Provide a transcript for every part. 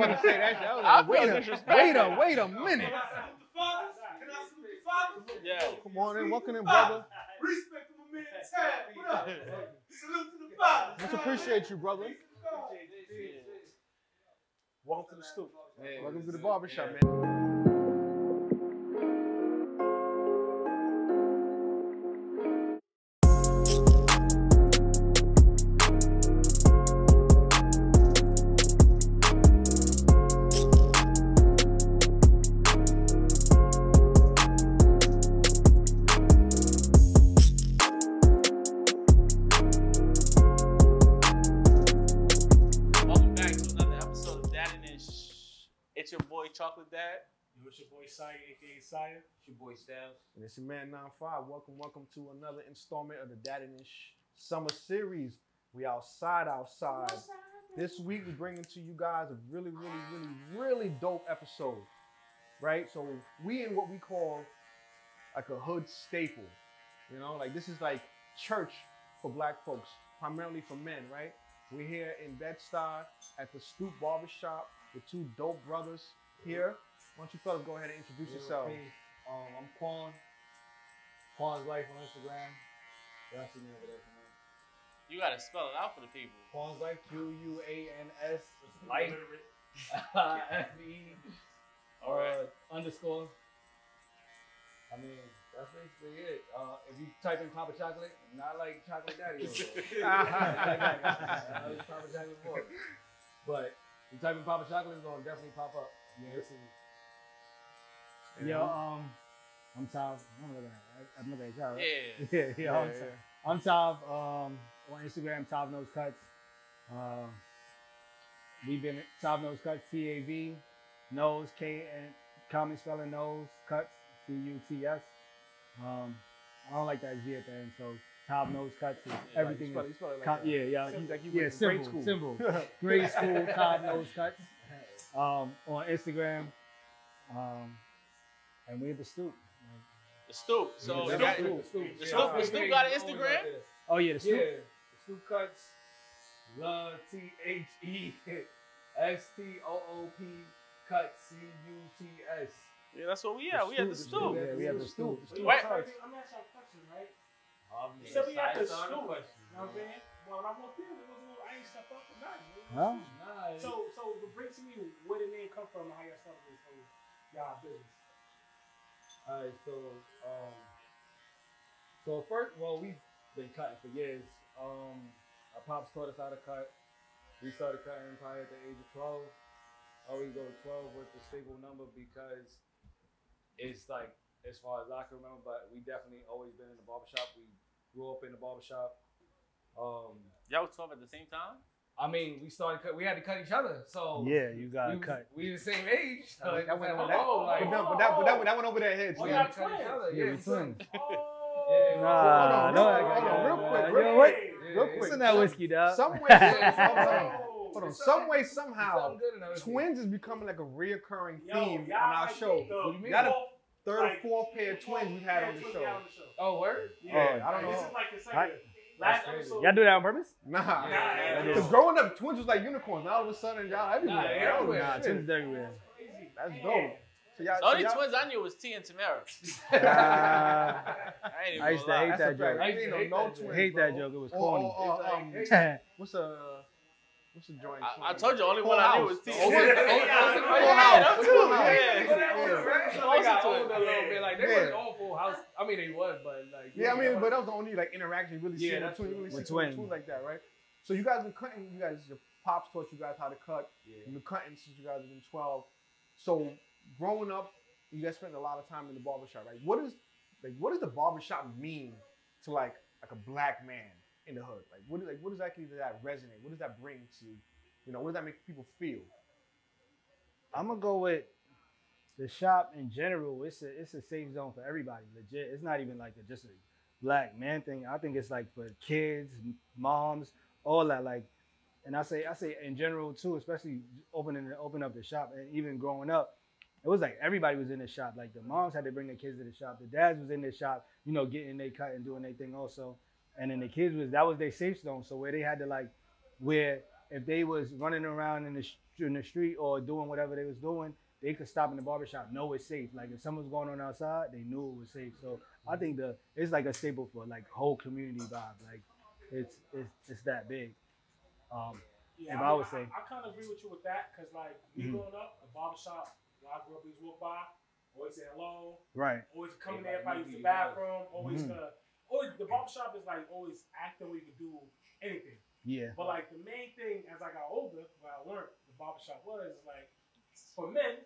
want to say that shit. Was I wait a, disrespected. wait a, wait a minute. Yeah. Oh, come on in, welcome in, brother. Respect to my man Tab. What up? Salute to the fathers. Much appreciate you, brother. Welcome to the stoop. Welcome to the barbershop, man. Yo, it's your boy Sire, aka Sire. It's your boy Styles. And it's your man 95. Welcome, welcome to another installment of the Daddy Dadinish Summer Series. We outside, outside. This week we're bringing to you guys a really, really, really, really dope episode. Right? So we in what we call like a hood staple. You know, like this is like church for black folks, primarily for men, right? We're here in Bed-Stuy at the Stoop Barbershop with two dope brothers here. Why don't you fellas go ahead and introduce yourselves? Um, I'm Quan. Quan's Life on Instagram. Y'all see me over there tonight. You gotta spell it out for the people. Quan's Life, Q U A N S Life F E All right. uh, underscore. I mean, that's basically it. Uh, if you type in Papa Chocolate, not like Chocolate Daddy. over there. I was Papa Chocolate more. But if you type in Papa Chocolate, it's gonna definitely pop up. Yeah, this is Yo, um, I'm Tav. I'm looking at, I'm looking at y'all. Right? Yeah. Yeah, yeah, Yeah, I'm, yeah. I'm Tav. Um, on Instagram, Tav Knows Cuts. Uh, we've been Tav Knows Cuts, T A V, Nose K and common spelling Nose Cuts, C U T S. Um, I don't like that Z at the end, so Tav Knows Cuts is everything. Spell you spell it like com- yeah, yeah, Seems like you yeah, to grade school. simple. Grade school, Tav Knows Cuts. Um, on Instagram, um, and we're the stoop. The stoop. So Yeah, you that- got- Stoop. Stoop. The Stoop- the Stoop got an Instagram? Oh yeah, the Yeah, stoop. the Stoop Cuts. Love T H E S T O O P Cuts C U T S. yeah, that's what we at. We at the stoop. Yeah, we have the stoop. The stoop I'm asking you a question, right? Obviously, So we at the stoop. You know what I'm saying? Well, when I walked in, it was a I ain't step up or nothing. Huh? Nah, So, so the bring to me where the name come from and how y'all started this whole y'all business. All right, so um, so first, well, we've been cutting for years. Um, our pops taught us how to cut. We started cutting probably at the age of twelve. I always go to twelve with the stable number because it's like as far as I can remember, but we definitely always been in the barbershop. We grew up in the barbershop. Um, Y'all was 12 at the same time? I mean, we started cut. We had to cut each other, so Yeah, you gotta we, cut. We the same age. So it That was went like, over that, oh, like, but oh, that, but that, but that, but that went over their heads. Oh, we yeah. y'all had to cut each twins? other. Yeah, we we twins. twins. Oh, Yeah. Nah, Hold on, no, hold on, hold real quick, real quick, Yeah, real quick. Listen that whiskey, dog. Some way, Oh. hold on, some way, somehow, Something good in that whiskey. twins is becoming like a reoccurring theme y'all on our might show. be the What do you mean? Y'all the fourth- third or fourth pair of twins we've had on the show. on the show. Oh, word? Yeah, Oh, I don't This know. is like the second. Right. Last episode. Y'all do that on purpose? Nah, yeah, because growing up, twins was like unicorns. Now all of a sudden, y'all everywhere. Nah, Y'all- everywhere. Nah, shit. twins is everywhere. Crazy. That's Man. dope. So y'all, The only so y'all, twins I knew was T and Tamera. Ah, I I used to lie. hate That's that joke. I ain't know hate no that joke. hate that joke. It was corny. or- or, It's um, what's a what's a joint? I, I told you, the only one I knew was T. Oh, Yeah, yeah, oh, yeah, what's it yeah, House. two, Full House? yeah. Yeah. They got older a little bit. Like they Yeah. wasn't on Full House. I mean, they was, but like Yeah, I mean, but that was the only like interaction you really see Yeah, with that's twins. You really With see twins. twins like that, right? So you guys been cutting. You guys, your pops taught you guys how to cut. Yeah. You've been cutting since you guys have been twelve. So growing up, you guys spent a lot of time in the barbershop, right? What is like what does the barbershop mean to like like a black man in the hood? Like what like what exactly does that resonate? What does that bring to you know? What does that make people feel? I'm gonna go with the shop in general. It's a it's a safe zone for everybody. Legit. It's not even like a, just a black man thing. I think it's like for kids, moms, all that. Like, and I say I say in general too, especially opening open up the shop and even growing up. It was like everybody was in the shop. Like the moms had to bring their kids to the shop. The dads was in the shop, you know, getting their cut and doing their thing also. And then the kids was that was their safe zone. So where they had to like where if they was running around in the sh- in the street or doing whatever they was doing, they could stop in the barbershop, know it's safe. Like if someone's going on outside, they knew it was safe. So I think the it's like a staple for like whole community vibe. Like it's it's it's that big. Um, Yeah, If I, I would say- I, kind of agree with you with that because, like, me Mhm. growing up, the barbershop, when I grew up, we just walk by, always say hello, right. always coming Yeah, there, like, everybody use the you bathroom, always Mhm. gonna, always the barbershop is like always acting where you can do anything. Yeah. But like the main thing as I got older, what I learned the barbershop was is like for men,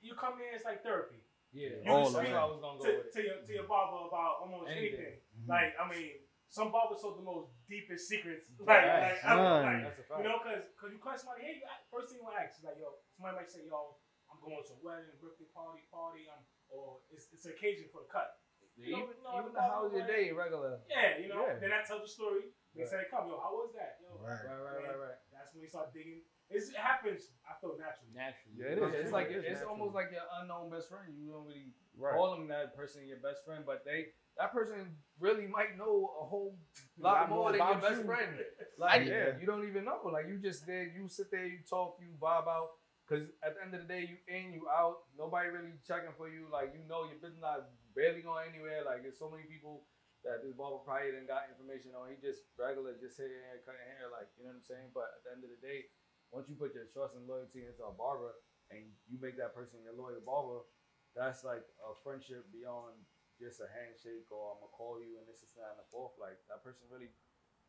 you come in, it's like therapy. Yeah. You All can of speak that. I was gonna go to, with to your to your barber about almost Anything. anything. Mhm. Like I mean, some barbers hold the most deepest secrets. Like, Right. like, ever. Son. like That's a fact. you know, because cause you call somebody, hey, first thing you want to ask is like, yo, somebody might say, yo, I'm going to a wedding, birthday party, party, um, or it's, it's an occasion for the cut. You know, even you know, even the the how's your day regular. Yeah, you know. Yeah. Then I tell the story. They Right. say, come, yo, how was that? Yo, Right. Right, right, right, right. That's when you start digging. It's, it happens. I feel naturally. Naturally. Yeah, it is. Yeah, is. it's like It is it's almost like your unknown best friend. You don't really Right. call them that person your best friend, but they that person really might know a whole Lot lot more more than your best you. friend. Like Yeah. you don't even know. Like you just there, you sit there, you talk, you vibe out. Cause at the end of the day, you in, you out. Nobody really checking for you. Like you know, your business not barely going anywhere. Like there's so many people that this barber probably didn't got information on. He just regular, just sitting here cutting hair. Like you know what I'm saying. But at the end of the day, once you put your trust and loyalty into a barber and you make that person your loyal barber, that's like a friendship beyond just a handshake or I'm gonna call you and this is that and the fourth. Like that person really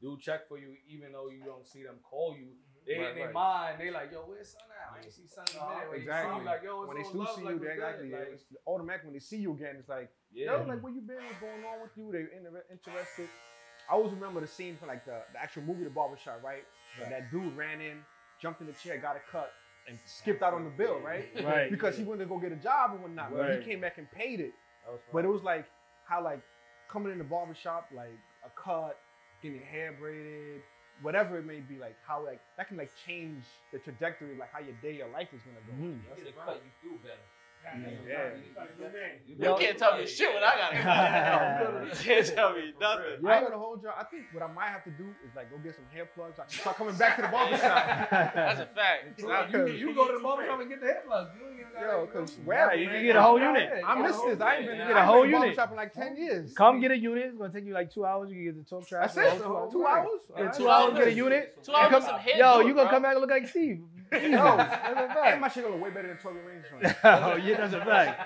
do check for you even though you don't see them call you. Mm-hmm. They Right, in their right. mind, they like, yo, where's son at? I ain't see son in a minute. When you see Exactly. like, yo, when they do love, see like, you, they Like, it's automatic when they see you again. It's like, yeah. yo, like where you been? What's going on with you? They inter- interested. I always remember the scene from like the, the actual movie, The Barbershop, right? Where that dude ran in, jumped in the chair, got a cut, and skipped out on the bill, right? Right. Because he wanted to go get a job and whatnot. But Right. he came back and paid it. That was But it was like how like coming in the barbershop, like a cut, getting your hair braided, whatever it may be, like how like that can like change the trajectory like how your day, your life is gonna go. Mhm. That's Get a a cut, you feel better. Yeah. Like, your name. You can't tell me shit when I got it. You can't tell me nothing. I ain't gonna hold you. I think what I might have to do is like go get some hair plugs. I can start coming back to the barbershop. That's a fact. You, you go to the barbershop and get the hair plugs. You ain't even gotta Yo, cause to- where you can get a whole unit. I missed this. I ain't been, You I get ain't a whole unit. barbershop in like ten years. Come get a unit. It's gonna take you like two hours. You can get the talk track. That's it. Two hours. Yeah, Alright. two hours. Get a unit. Two hours some hair Yo, do it, you gonna come back and look like Steve. Yo, and my shit gonna look way better than Tory Lanez joint. oh yeah, that's a fact.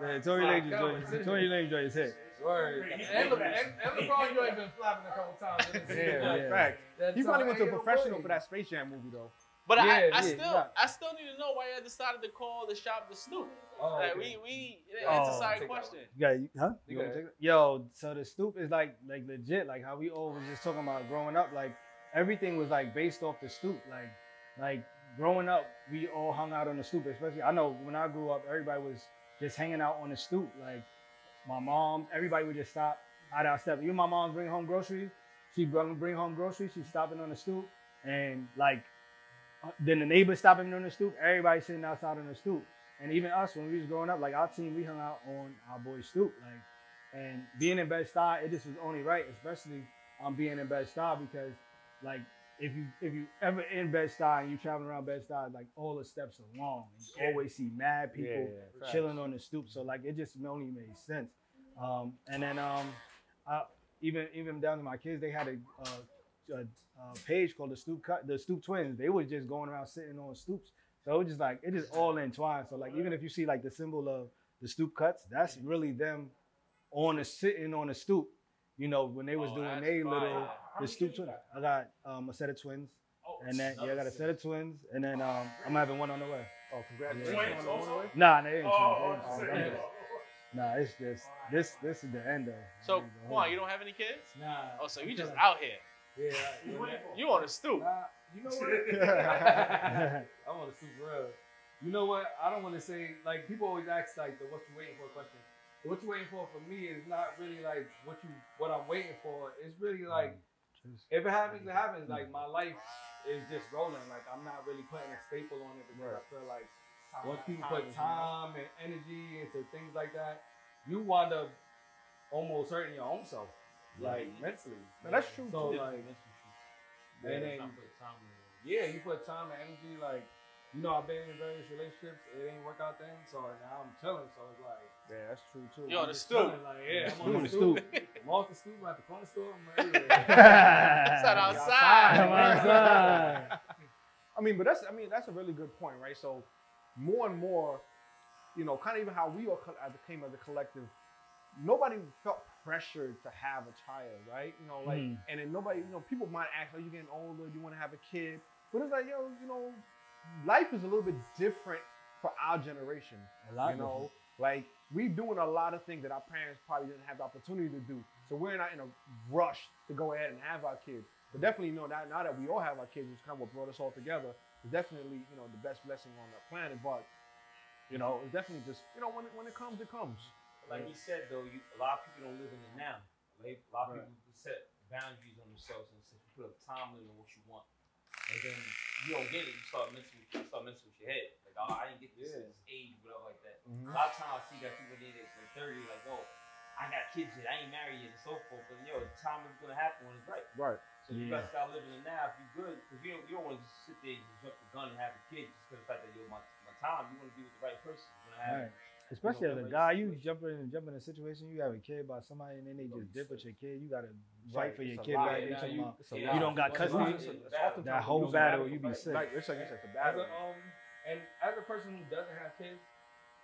Yeah, Tory Lanez joint. Tory Lanez joint is hit. Word. And, Le- and, and LeBron, you ain't been flapping a couple times. in this Yeah, yeah. fact. He probably went to a professional for that Space Jam movie though. But Yeah, I, I yeah, still, yeah. I still need to know why you decided to call the shop the Stoop. Oh, Like okay. we, we, Oh, it's a side question. Yeah, you- huh? You You want got me it. to take it? Yo, so the stoop is like, like legit, like how we all was just talking about growing up. Like everything was like based off the stoop. Like, like growing up, we all hung out on the stoop. Especially, I know when I grew up, everybody was just hanging out on the stoop. Like my mom, everybody would just stop out our step. Even my mom bring home groceries. She bring bring home groceries. She's stopping on the stoop, and like then the neighbors stopping on the stoop. Everybody sitting outside on the stoop. And even us, when we was growing up, like our team, we hung out on our boy stoop. Like, and being in Bed Stuy, it just was only right, especially um being in Bed Stuy because, like, if you if you ever in Bed Stuy and you traveling around Bed Stuy, like all the steps are long. You always see mad people chilling on the stoop. So like it just only made sense. Um, and then um, I, even even down to my kids, they had a, uh, a, a page called the Stoop Cut, the Stoop Twins. They was just going around sitting on stoops. So it was just like it is all entwined. So like even if you see like the symbol of the stoop cuts, that's really them on a sitting on a stoop. You know when they was Oh, doing that's their little the stoop twins. I got um, a set of twins, Oh, and then yeah, I got a set of twins, and then um, I'm having one on the way. Oh, congratulations. Twins on the also? way. Nah, they ain't Oh, twins. oh, They ain't oh, Nah, it's just this. This is the end of. So, Quan, you don't have any kids? Nah. Oh, so you just out here. Yeah. He's waiting for- You on the stoop. Nah, you know what? I want to super real. You know what? I don't want to say like people always ask like the "what you waiting for" question. The what you waiting for for me is not really like what you what I'm waiting for. It's really mm, like if it happens, it happens. Like mm. my life is just rolling. Like I'm not really putting a staple on it because I feel like once people put time and energy into things like that, you wind up almost hurting your own self, like mentally. No, that's true, So too. like, And then, yeah, you put time and energy. Like, you know, I've been in various relationships. It ain't work out then. So now I'm chilling. So it's like, Yeah, that's true too. Yo, I'm the stoop. Like, yeah, I'm on the stoop. stoop. I'm off the stoop. I'm at the corner store. I'm everywhere. Shout Yeah, outside. Come outside. I mean, but that's I mean that's a really good point, right? So more and more, you know, kind of even how we all co- as a- came as a collective, nobody felt pressured to have a child, right? You know, like, Mm. and then nobody, you know, people might ask, "Are you getting older? Do you want to have a kid?" But it's like, yo, you know, life is a little bit different for our generation. A lot you know, like we're doing a lot of things that our parents probably didn't have the opportunity to do. So we're not in a rush to go ahead and have our kids. But definitely, you know, now, now that we all have our kids, it's kind of what brought us all together. It's definitely, you know, the best blessing on the planet. But you know, it's definitely just, you know, when it, when it comes, it comes. Like he said though, you, a lot of people don't live in the now. Like, a lot of Right. people set boundaries on themselves and say, you put a time limit on what you want, and then you don't get it. You start messing with, you start messing with your head. Like, oh, I didn't get this Yeah. at this age, whatever like that. Mhm. A lot of times I see that people need it at thirty, like, oh, I got kids yet, I ain't married yet, and so forth. But yo, the time is gonna happen when it's right. Right. So you Yeah. gotta start living it now if you're good, because you don't, you don't want to just sit there and just jump the gun and have a kid just because the fact that you're my, my time. You want to be with the right person. You want to have. Right. Especially know, as a guy, you jump in jump in a situation, you have a kid by somebody and then they just dip with your kid. You gotta Right, fight for your kid lot. back. They talking you- about It's a yeah, lot. you don't got it's a custody. lot. It's It's it's that whole it's battle, you be sick. Like it's like it's like the As battle. a, um, and as a person who doesn't have kids,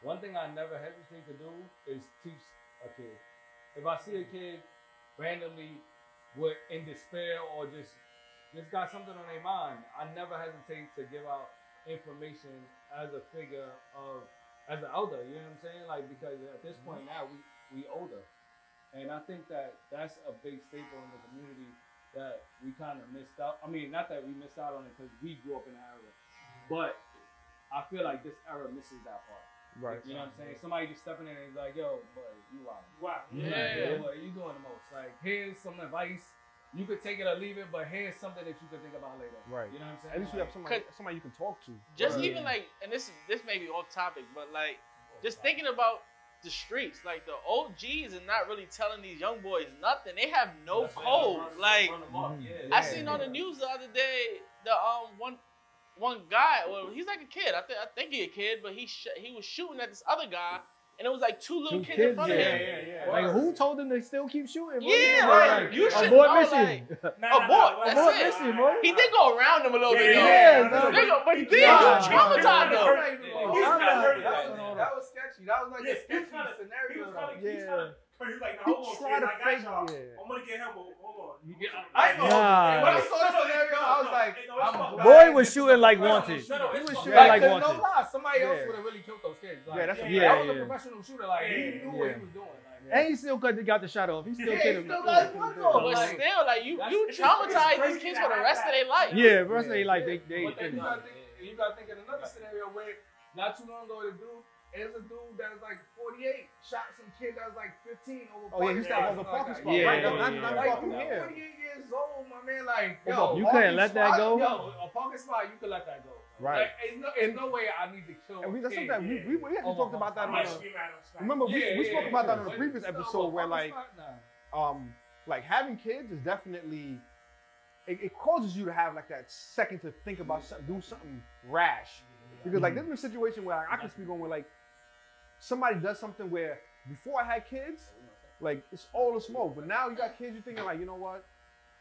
one thing I never hesitate to do is teach a kid. If I see a kid randomly with in despair or just just got something on their mind, I never hesitate to give out information as a figure of as an elder. You know what I'm saying? Like because at this point now we we older, and I think that that's a big staple in the community that we kind of missed out. I mean, not that we missed out on it because we grew up in the era, but I feel like this era misses that part. Right. You know what I'm saying? Somebody just stepping in and is like, "Yo, boy, you wild." Wow. Yeah. Like, you doing the most. Like, here's some advice. You could take it or leave it, but here's something that you could think about later. Right. You know what I'm saying? At least you have somebody somebody you can talk to. Just Right. even like, and this this may be off topic, but like, just thinking about the streets, like the OGs are not really telling these young boys nothing. They have no That's code. run- Like run them up, Mhm. yeah. I Yeah. seen on the news the other day, the um one one guy, well he's like a kid. I think I think he a kid, but he sh- he was shooting at this other guy, and it was like two little Two kids, in front yeah, of him. yeah, yeah. Like who told them to still keep shooting? boy? Yeah, Like, like, you should abort know, mission. Abort, that's Abort it. mission, boy. He did go around him a little bit. Yeah, though. yeah, no. They go- but he did. Yeah. You traumatized Yeah. him. He's not not- hurting that, that. was, that was sketchy. That was like Yeah, a he sketchy kinda- scenario. was kind of, Yeah. he's he was like, He now hold on, tried kid, to I got y'all. yeah. I'm gonna get him. but Hold on. Yeah, I know. Nah. When I saw the scenario, I was like, No, it's I'm. Boy was shooting like No, no, wanted. no, no, He was shooting like Like, there's no wanted. lie. Somebody else would have really killed those kids. Like, Yeah, that's a Yeah, fact. that was Yeah, a professional shooter. Like, he Yeah. knew what he was doing. Like, And he still got got the shot off. He still Yeah, killed he him. still got one though. But Like, still, like you, you it's- it's traumatize these kids for the rest of their life. Yeah, the rest of their life they they. But then you they gotta think, you gotta think in another scenario where not too long ago the dude is a dude that was like 48, shot some kid that was like 15 over. Oh yeah, he's that Yeah. on the parking spot. Yeah, right? yeah, Not, yeah. not Like, fucking you here. 48 years old, my man. Like, oh, yo, You couldn't let that go? Yo, a parking spot, you could let that go. Right. Like, it's no, it's no way I need to kill. And we, that's something that we, we, we actually Oh, talked about that I on might the, scream at remember we, Yeah, we yeah, spoke yeah, about that yeah. on the But previous still, episode where like um like having kids is definitely it, it causes you to have like that second to think about something, do something rash. Because like there's been a situation where I can speak on where like somebody does something where before I had kids, like it's all the smoke. But now you got kids, you're thinking like, you know what?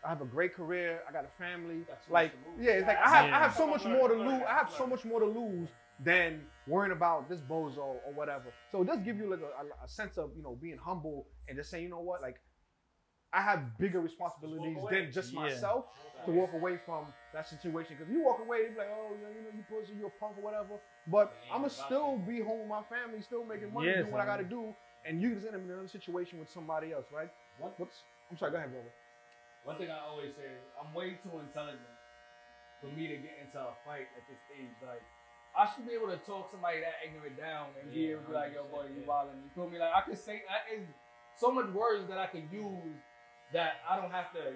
I have a great career, I got a family. That's Like, yeah, it's like I have I have so much more to lose. I have so much more to lose than worrying about this bozo or whatever. So it does give you like a, a, a sense of you know being humble and just saying, you know what, like I have bigger responsibilities away. than just Yeah. myself to walk away from that situation. Because you walk away, you be like, oh, you know, you know, you pussy, you a punk or whatever. But I'ma still be home with my family, still making money, Yes, doing what I I gotta do, and you just end up in another situation with somebody else, right? What? What's I'm sorry, go ahead, brother. One thing I always say is I'm way too intelligent for me to get into a fight at this age. Like I should be able to talk somebody that ignorant down and be able to be like, yo, boy, you wildin'. You feel me? Like I could say I, it's so much words that I could use that I don't have to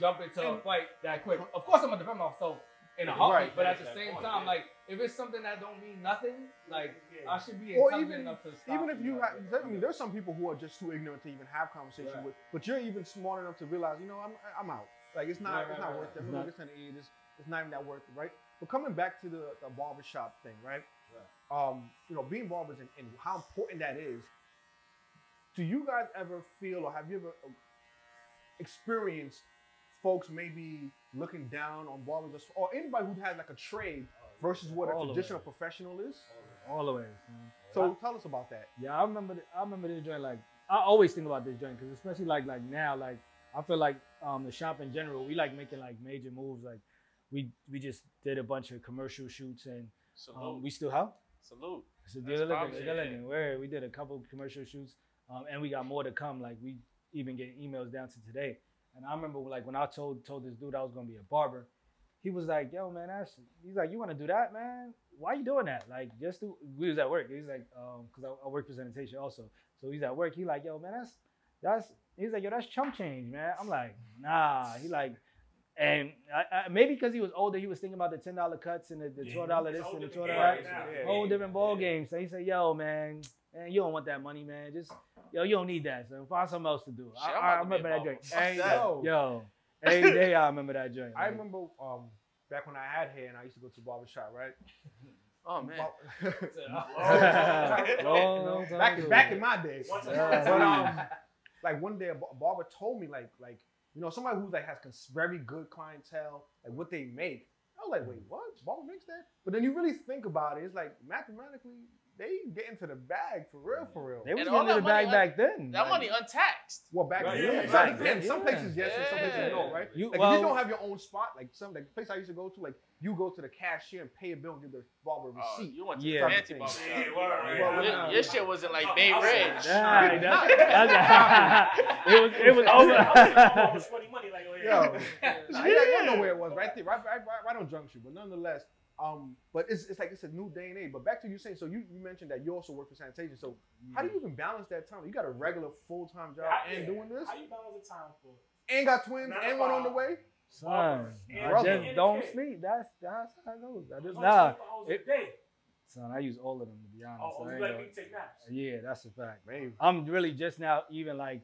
jump into a fight that quick. Of course, I'm gonna defend myself in a heartbeat, Right. but at the same point, time, yeah. like if it's something that don't mean nothing, like I should be Or even- enough to stop. Even if you like, have, I mean, there's some people who are just too ignorant to even have conversation Right. with, but you're even smart enough to realize, you know, I'm, I'm out. Like it's not Right, it's right, not right, worth it. I'm gonna listen to eat. It's, it's not even that worth it, right? But coming back to the, the barbershop thing, right? Um, you know, being barbers and, and how important that is. Do you guys ever feel or have you ever uh, experienced folks maybe looking down on barbers or, or anybody who has like a trade versus what All a of it. traditional professional is? all the way. man. So tell us about that. Yeah, I remember. The, I remember this joint. Like I always think about this joint because especially like like now, like I feel like um the shop in general, we like making like major moves. Like we we just did a bunch of commercial shoots and um, we still have. Salute. So That's good poppin', looking, yeah. good looking. Where we did a couple of commercial shoots, um, and we got more to come. Like we even get emails down to today. And I remember like when I told told this dude I was gonna be a barber, he was like, "Yo, man, that's." He's like, "You want to do that, man? Why you doing that? Like, just do." We was at work. He's like, um, because I, I work for sanitation also. So he's at work. He like, "Yo, man, that's that's." He's like, "Yo, that's chump change, man." I'm like, "Nah." He like. And I, I, maybe because he was older, he was thinking about the ten dollar cuts and the, the twelve dollar this and the twelve dollar that. right now. Yeah. whole different ball Yeah. game. So he said, "Yo, man, man, you don't want that money, man. Just yo, you don't need that. So find something else to do." Shit, I, I'm I about to be remember that drink. joint. Fuck Every that. day. Yo, every day I remember that joint. I like, remember um, back when I had hair and I used to go to the barber shop, right? Oh man. long, long time back ago. back in my days. Once But upon a time. um, like one day a barber told me like like you know somebody who like has cons- very good clientele like what they make. I was like, wait, what? Barber makes that? But then you really think about it, it's like mathematically they get into the bag for real, for real. They was And getting to the bag money, back then. That Like, money untaxed. Well, back Right, then, yeah, back yeah, then, some places yes and some places no, right? You, Like well, if you don't have your own spot, like some like the place I used to go to, like you go to the cashier and pay a bill and give the barber a Oh, receipt. you went to Yeah. the fancy Yeah, barber Yeah, shop. right, Well, right, Your, right. your shit wasn't like Bay Ridge. Nah, it was it was I was like, I was like, over. oh, sweaty money, like, oh, Yo, yeah. I, I know where it was, right there, right, right, right, right on Junction. But nonetheless, um, but it's, it's like it's a new day and age. But back to you saying, so you, you mentioned that you also work for sanitation. So how do you even balance that time? You got a regular full time job How- and yeah. doing this, How you balance the time for? and got twins Nine and to one on the way. Son, And- I Brother. just don't sleep. That's that's how it goes. I just nah. it- a day. Son, I use all of them to be honest. Oh, oh, you ain't like me take naps? Yeah, that's a fact. Man, I'm really just now even like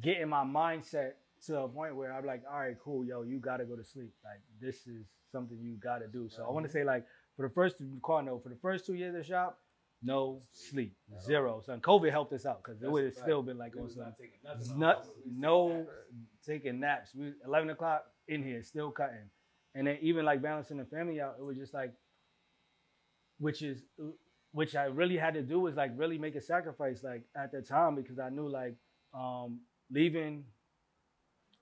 getting my mindset to a point where I'm like, all right, cool, yo, you gotta go to sleep. Like this is something you gotta do. So I want to say like for the first Carno, for the first two years of shop, no sleep, zero. So COVID helped us out because it would have still been like on some not taking nothing. not, off. We was no taking naps. taking naps. We eleven o'clock in here, still cutting, and then even like balancing the family out. It was just like, which is, which I really had to do was like really make a sacrifice like at the time because I knew like um leaving.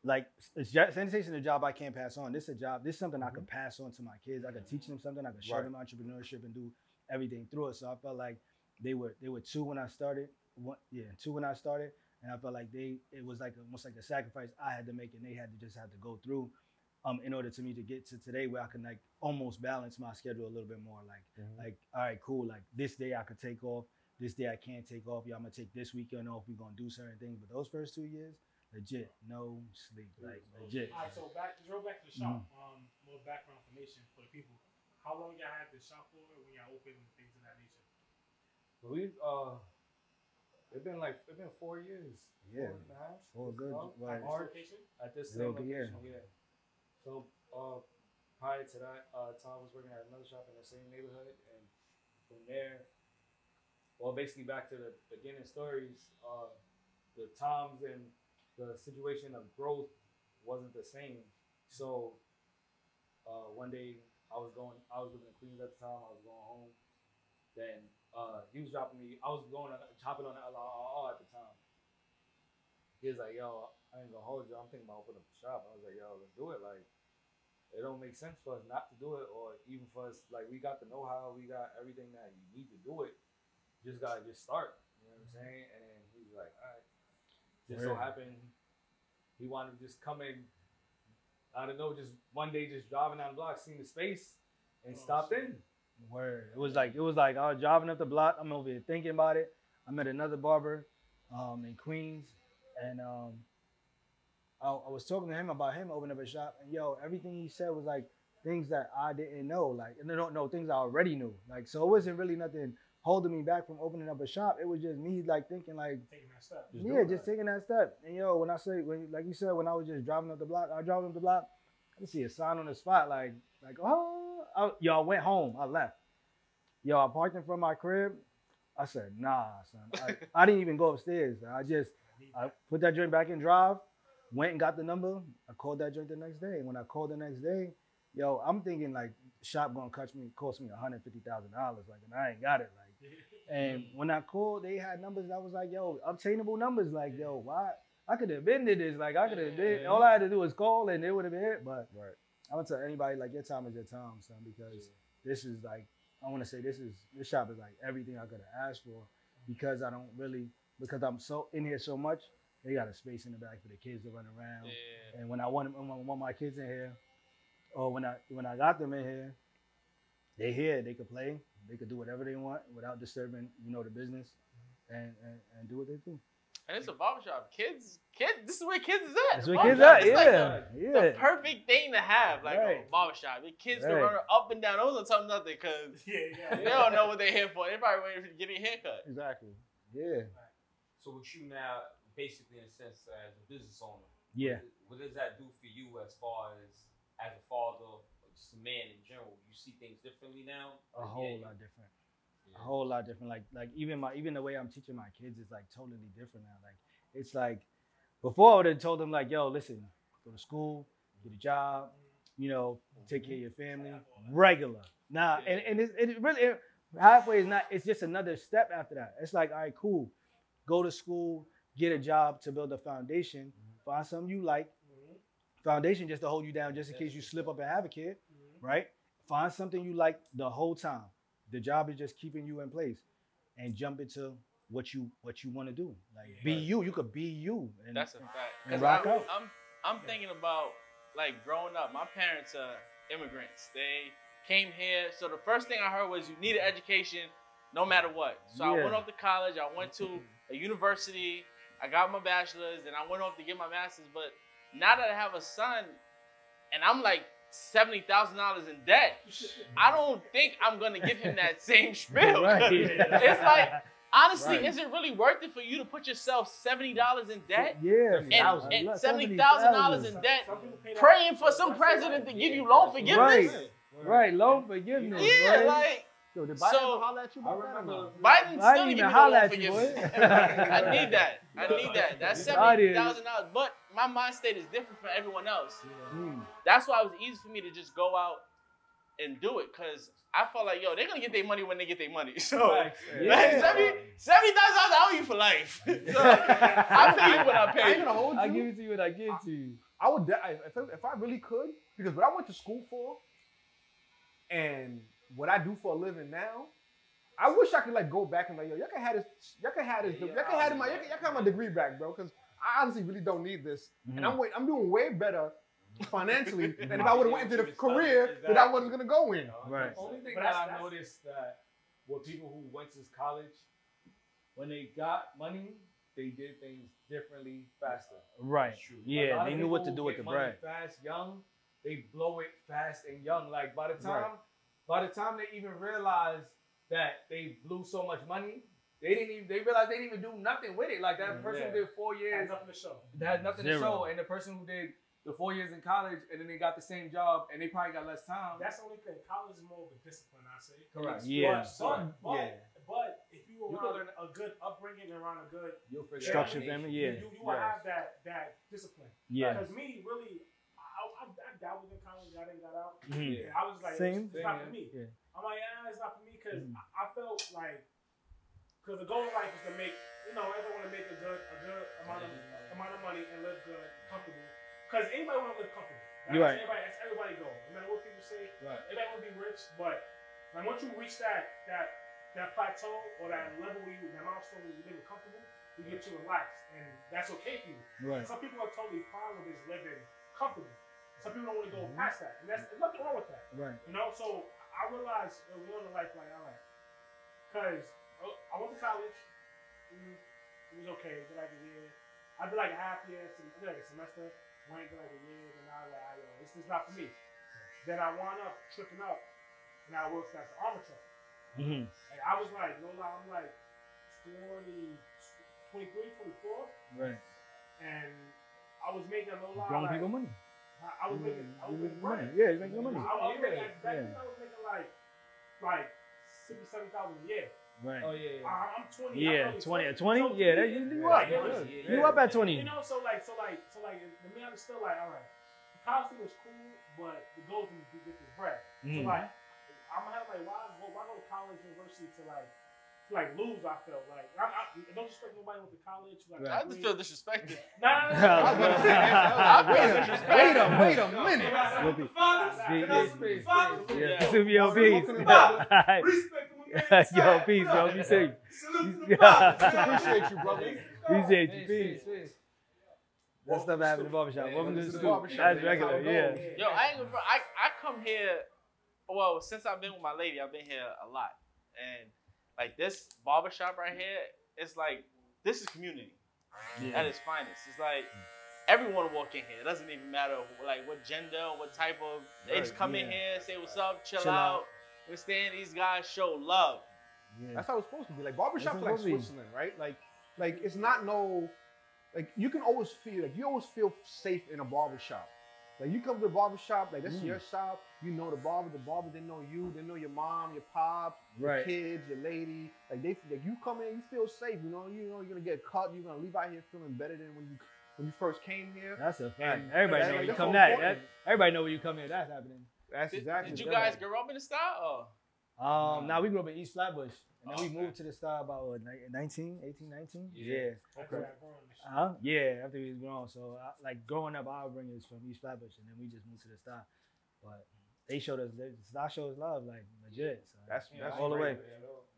Like it's sanitation is a job I can't pass on. This is a job. This is something I could pass on to my kids. I could teach them something. I could show Right. them entrepreneurship and do everything through it. So I felt like they were they were two when I started. One, yeah, two when I started, and I felt like they it was like almost like a sacrifice I had to make, and they had to just have to go through, um, in order to me to get to today where I can like almost balance my schedule a little bit more. Like Mhm. like all right, cool. Like this day I could take off, this day I can't take off. Yeah, I'm gonna take this weekend off. We're gonna do certain things, but those first two years, legit, no sleep, like legit. All right, so back, just roll back to the shop. Um, more background information for the people. How long y'all had the shop for when y'all opened and things of that nature? But we uh, it's been like it's been four years. Yeah. four and a half, Four this good- month, well, At this March location? at this same be here. location. Yeah. So uh, prior to that, uh, Tom was working at another shop in the same neighborhood, and from there, well, basically back to the beginning stories. Uh, the Toms and the situation of growth wasn't the same. So uh, one day I was going, I was living in Queens at the time. I was going home. Then uh, he was dropping me. I was going to chopping on the LIRR at the time. He was like, "Yo, I ain't gonna hold you. I'm thinking about opening up a shop." I was like, "Yo, let's do it." Like, it don't make sense for us not to do it, or even for us like we got the know-how, we got everything that you need to do it. Just gotta just start. You know what I'm saying? And he was like, "All right." Just so happened, he wanted to just come in. I don't know, just one day, just driving down the block, seeing the space, and Oh, stopped shit. in. Word. It was like it was like I was driving up the block. I'm over here thinking about it. I met another barber um, in Queens, and um, I, I was talking to him about him opening up a shop. And yo, everything he said was like things that I didn't know, like and I don't know things I already knew. Like so, it wasn't really nothing holding me back from opening up a shop. It was just me like thinking like, Taking that step. Just yeah, doing just that. taking that step. And yo, when I say when like you said, when I was just driving up the block, I was driving up the block, I could see a sign on the spot like like oh I, yo, I went home, I left. Yo, I parked in front of my crib. I said, nah, son. I, I didn't even go upstairs. I just I put that joint back in drive, went and got the number. I called that joint the next day. And when I called the next day, yo, I'm thinking like shop gonna cost me cost me $150,000. Like, and I ain't got it. Like, and when I called, they had numbers. I was like, yo, obtainable numbers. Like, yo, why? I could have been to this. Like, I could have been. All I had to do was call, and it would have been it. But Right. I would tell anybody like your time is your time, son, because this is like I want to say this is this shop is like everything I could have asked for because I don't really because I'm so in here so much. They got a space in the back for the kids to run around. Yeah. And when I want when I want my kids in here, or when I when I got them in here, they here they could play, they could do whatever they want without disturbing you know the business, and and, and do what they do. And it's a barbershop. Kids, kids, this is where kids is at. That's The what kids barbershop. are. It's like the, yeah. the perfect thing to have, like a Right. barbershop. The kids can run up and down. Those are something nothing because Yeah, yeah. they don't know what they're here for. They're probably waiting to get a haircut. Exactly. Yeah. So with you now, basically in a sense as a business owner, Yeah. what does that do for you as far as as a father, or just man in general? You see things differently now. A whole yeah, lot different. yeah. a whole lot different. Like like even my even the way I'm teaching my kids is like totally different now. Like it's like before I would have told them like, yo, listen, go to school, get a job, you know, take care of your family, regular. Nah, and, and it, it really it, halfway is not. It's just another step after that. It's like, all right, cool, go to school, get a job to build a foundation, mm-hmm. find something you like. Mm-hmm. Foundation just to hold you down, just in case you slip up and have a kid, right? Find something you like the whole time. The job is just keeping you in place, and jump into what you what you want to do. Like be you. You could be you. And, That's a fact. and rock I'm, out. I'm I'm thinking about like growing up. My parents are immigrants. They came here, so the first thing I heard was you need an education, no matter what. So I went off to college. I went to a university. I got my bachelor's, and I went off to get my master's. But now that I have a son, and I'm like seventy thousand dollars in debt, I don't think I'm gonna give him that same spiel. Right. it's like honestly, Right. is it really worth it for you to put yourself seventy dollars in debt? Yeah, and, and seventy thousand dollars in debt, Some people pay that- praying for some president to give you loan forgiveness. Right. Right, loan forgiveness. Yeah, right? like Yo, did So- Biden ever holler at you I about that or remember. not? Biden I still didn't didn't even holler loan at you, boy. I need that. I need that. That's I seventy dollars. But my mind state is different from everyone else. Mm. That's why it was easy for me to just go out and do it because I felt like, yo, they're gonna get their money when they get their money. So Facts, Yeah. like, seventy seventy thousand dollars I owe you for life. so I pay you what I I pay ain't you. gonna hold I give it to you what I give to you. I would if I, if I really could, because what I went to school for, and what I do for a living now, I wish I could like go back and like yo, y'all can have this, y'all can have this, Yeah, y'all can have my, y'all can, y'all can have my degree back, bro, because I honestly really don't need this, and Mm-hmm. I'm wait, I'm doing way better financially than if I would have went into the Exactly. career that I wasn't gonna go in. Right. The Only thing But that I noticed that with people who went to college, when they got money, they did things differently, faster. Right. A Yeah, lot they knew what to do with the money bread. Fast, young, they blow it fast and young. Like by the time, Right. By the time they even realized that they blew so much money, they didn't even. They realized they didn't even do nothing with it. Like that Mm, person yeah. who did four Has years nothing to show. that had nothing to Zero. show, and the person who did the four years in college and then they got the same job and they probably got less time. That's the only thing. College is more of a discipline, I say. correct. Yeah. But, but, Yeah. but if you You around learn- a good upbringing and around a good You'll Structure it out. family, you, yeah. you, you will Yes. have that that discipline. Yeah. Because me, really, I, I, I dabbled in college. I didn't got out. Mhm. And I was like, Same. it's, it's not for me. Yeah. I'm like, yeah, it's not for me because Mhm. I, I felt like, because the goal in life is to make, you know, everyone want to make a good, a good amount of amount of money and live good, comfortable. Because anybody want to live comfortable. That's right. Everybody, that's everybody goal. No matter what people say, Right. everybody want to be rich, but like once you reach that that that plateau or that level where you that milestone where you live comfortable, you get to relax, and that's okay for you. Right. Some people are totally fine with just living comfortable. Some people don't want to go Mhm. past that, and that's there's nothing wrong with that. Right. You know, so I realized early on in life, like, all right, because I went to college. It was okay. Did like a year. I did like a half year. I did like a semester. Went did like a year, and I was like, "Ah, yo, this is not for me. Then I wound up tripping up, and I worked as an armor truck. Mhm. Like, I was like, no lie, I'm like 20, 23, 24, Right. and I was making no lie. Grown like, people money. I, I was making, I was making making money. money. Yeah, you making your money. I, I was making, back Yeah. then I was making like, like sixty, seven thousand a year. Right. Oh yeah. yeah. I, I'm 20. Yeah, I'm 20 at 20. 20? Yeah, that- you- you up. Like, it was- Yeah, You yeah. up at 20. You 20. know, so like, so like, so like, the man me still like, all right, the college thing was cool, but the goals was to get this bread. So Mhm. like, I'm gonna have like, why, go- why go to college, university to like, to like lose? I felt like, I, I, don't disrespect nobody went to college. Like, Right. I just feel disrespected. Was gonna say, wait a wait a wait a minute. We'll be- Fathers, Yeah, you know, yeah, fathers, Yeah, Yeah. super yo, peace. Walking Alright. Respect them when they Yo, inside. peace, What yo, up? be safe. Salute to the Yeah. fathers. Appreciate you, brother. Appreciate you, Peace, peace. peace, peace. That stuff happened in the barbershop. Yeah, Welcome to this the is stoop. barbershop. That's That's how regular, it yeah. goes. Yo, I ain't gonna. front. I I come here. Well, since I've been with my lady, I've been here a lot, and like this barbershop right here, it's like this is community at its finest. It's like everyone walk in here. It doesn't even matter like what gender, what type of. They just Right, come in here, say what's up, chill, Chill out. out. Understand? These guys show love. Yeah. That's how it's supposed to be. Like barbershops That's are like supposed to be. Switzerland, right? Like, like it's not no, like you can always feel like you always feel safe in a barbershop. Like you come to the barber shop, like that's Mm. your shop. You know the barber. The barber they know you. They know your mom, your pops, your Right. kids, your lady. Like they, like you come in, you feel safe. You know, you know you're gonna get cut. You're gonna leave out here feeling better than when you when you first came here. That's a fact. And Everybody know when you come so that, that. Everybody know when you come here. That's happening. That's Did, exactly. did you that. guys grow up in the Stuy? Um, now we grew up in East Flatbush, and then we Okay. moved to the Stuy about what, 19, 18, 19? Yeah. Yeah. Okay. Uh-huh. Yeah, after we was grown. So, I, like, growing up, our upbringing is from East Flatbush, and then we just moved to the Stuy. But they showed us, they, the Stuy showed us love, like, legit. So, That's Yeah, that's all the great. way.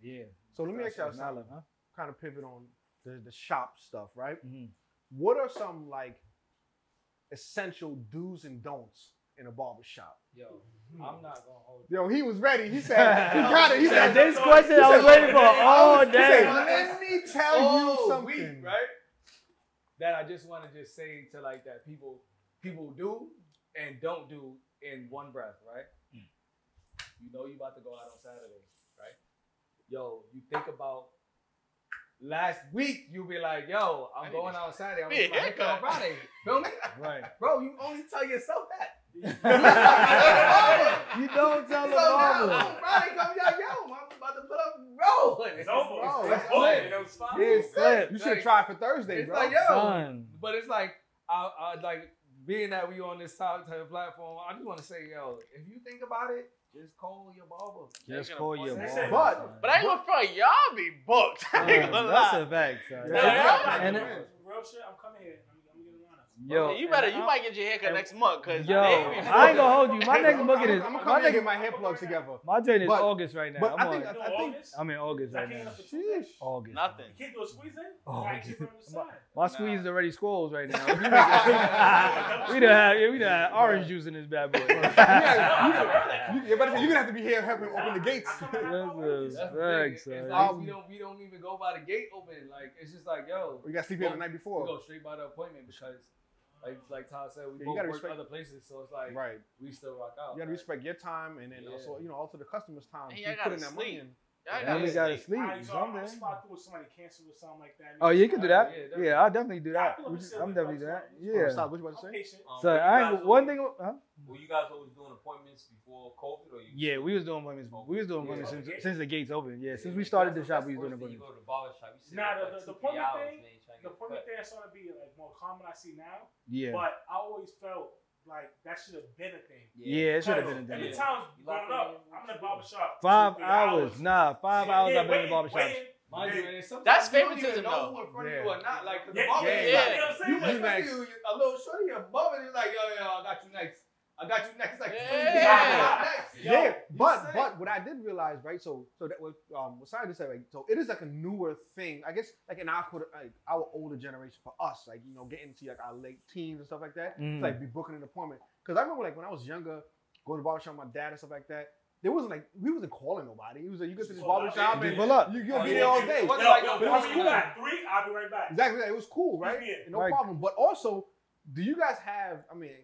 yeah. So let me ask y'all showed us mad something. huh? Kind of pivot on the the shop stuff, right? Mhm. What are some like essential do's and don'ts in a barbershop? Yo, I'm not gonna hold. Yo, he was ready. He said, he got it. He Said, said, this question I was waiting for all he said, day. let me tell Oh, you something. week, right? That I just want to just say to like that people people do and don't do in one breath, right? Hmm. You know you about to go out on Saturday, right? Yo, you think about last week, you'll be like, yo, I I'm going out on Saturday. I'm going to on haircut. Friday. Feel me? Right. Bro, you only tell yourself that. you don't tell So the now barber. on Friday, come like, yo, I'm about to put up roll. It's over. It's that's over. lit. It was fine. It's clip. You should Like, try for Thursday, It's bro. like, yo, Son. But it's like, I, I like being that we on this type type of platform. I just want to say, yo, if you think about it, just call your barber. Just call your They barber. But- But I ain't gonna front. Y'all be booked. I ain't gonna that's lie. a fact, son. Yeah, yeah, yeah. And Real shit, I'm coming here. I'm, I'm getting honest. Yo, you better. You I- might get your haircut next month, cause Yo, I ain't gonna hold you. My next I'm, bucket is I'm, gonna my come here and next get my hair plugs together. my joint is But- August right now. But I'm I think, on, You I think, August? I'm in August right now. up. August. nothing. You can't do a squeeze in? Oh, I keep it on the side. My squeeze is already squalls right now. we done have yeah, we done have orange juice in this bad boy. yeah, you, you, you're about to say, you're gonna have to be here helping open the gates. That's a That's the fact, thing. It's son. like Um, we don't we don't even go by the gate open. Like it's just like, yo, We got to sleep here the night before. we before. go straight by the appointment because, like like Todd said, we Yeah, both gotta work respect- other places, so it's like Right. we still rock out. You gotta right? respect your time and then Yeah. also, you know, also the customer's time. And Keep y'all putting gotta that money sleep. in. Y'all Yeah, we gotta gotta sleep. sleep. Alright, so I'm Something. gonna spot through with somebody cancer or something like that. Oh, you can do that. Yeah. Yeah, I'll definitely do that. Yeah, I pull up and sit I'm definitely do that. man. Oh, Yeah. stop. What you about to say? Um, So I guys ain't, one always- thing. Huh? Were you guys always doing appointments before COVID, or you? Yeah, we was doing appointments. We was doing appointments Yeah. since, since the gates opened. Yeah, since we started the shop, that's we was doing the appointments. You go to the barber shop, you sit Nah, the- for the- the appointment thing- man, trying to The get appointment cut. thing is starting to be like more common I see now, Yeah, but I always felt like that should have been a thing. yeah, it should have been a thing. Yeah. time You lock growing up, I'm in the what you barbershop. Five two, three hours. Nah, five hours Yeah, I've been in the waiting, barbershop. waiting. Mind you, Yeah. and sometimes That's you don't even favoritism, know though. who in front of Yeah. you or not. Like, 'cause the Yeah, barber yeah, yeah. like, You know what I'm you, saying? You especially next. you, a little shorty above it is like, yo, yo, I got you next. I got you next. Like, Yeah. next. Yeah, but sick. but what I did realize, right? So so that was um what Sai just said, like so it is like a newer thing. I guess like in our like our older generation for us, like you know, getting to like our late teens and stuff like that. Mm. It's like be booking an appointment. Because I remember like when I was younger, going to barbershop with my dad and stuff like that. There wasn't like we wasn't calling nobody. It was like you go to this Oh, barbershop yeah. and Pull up. you you'll Oh, be yeah. there all It day. wasn't Yo, like, yo, yo, yo, it was cool. got three, I'll be right back. Exactly. It was cool, right? Yeah. No Right. problem. But also, do you guys have? I mean,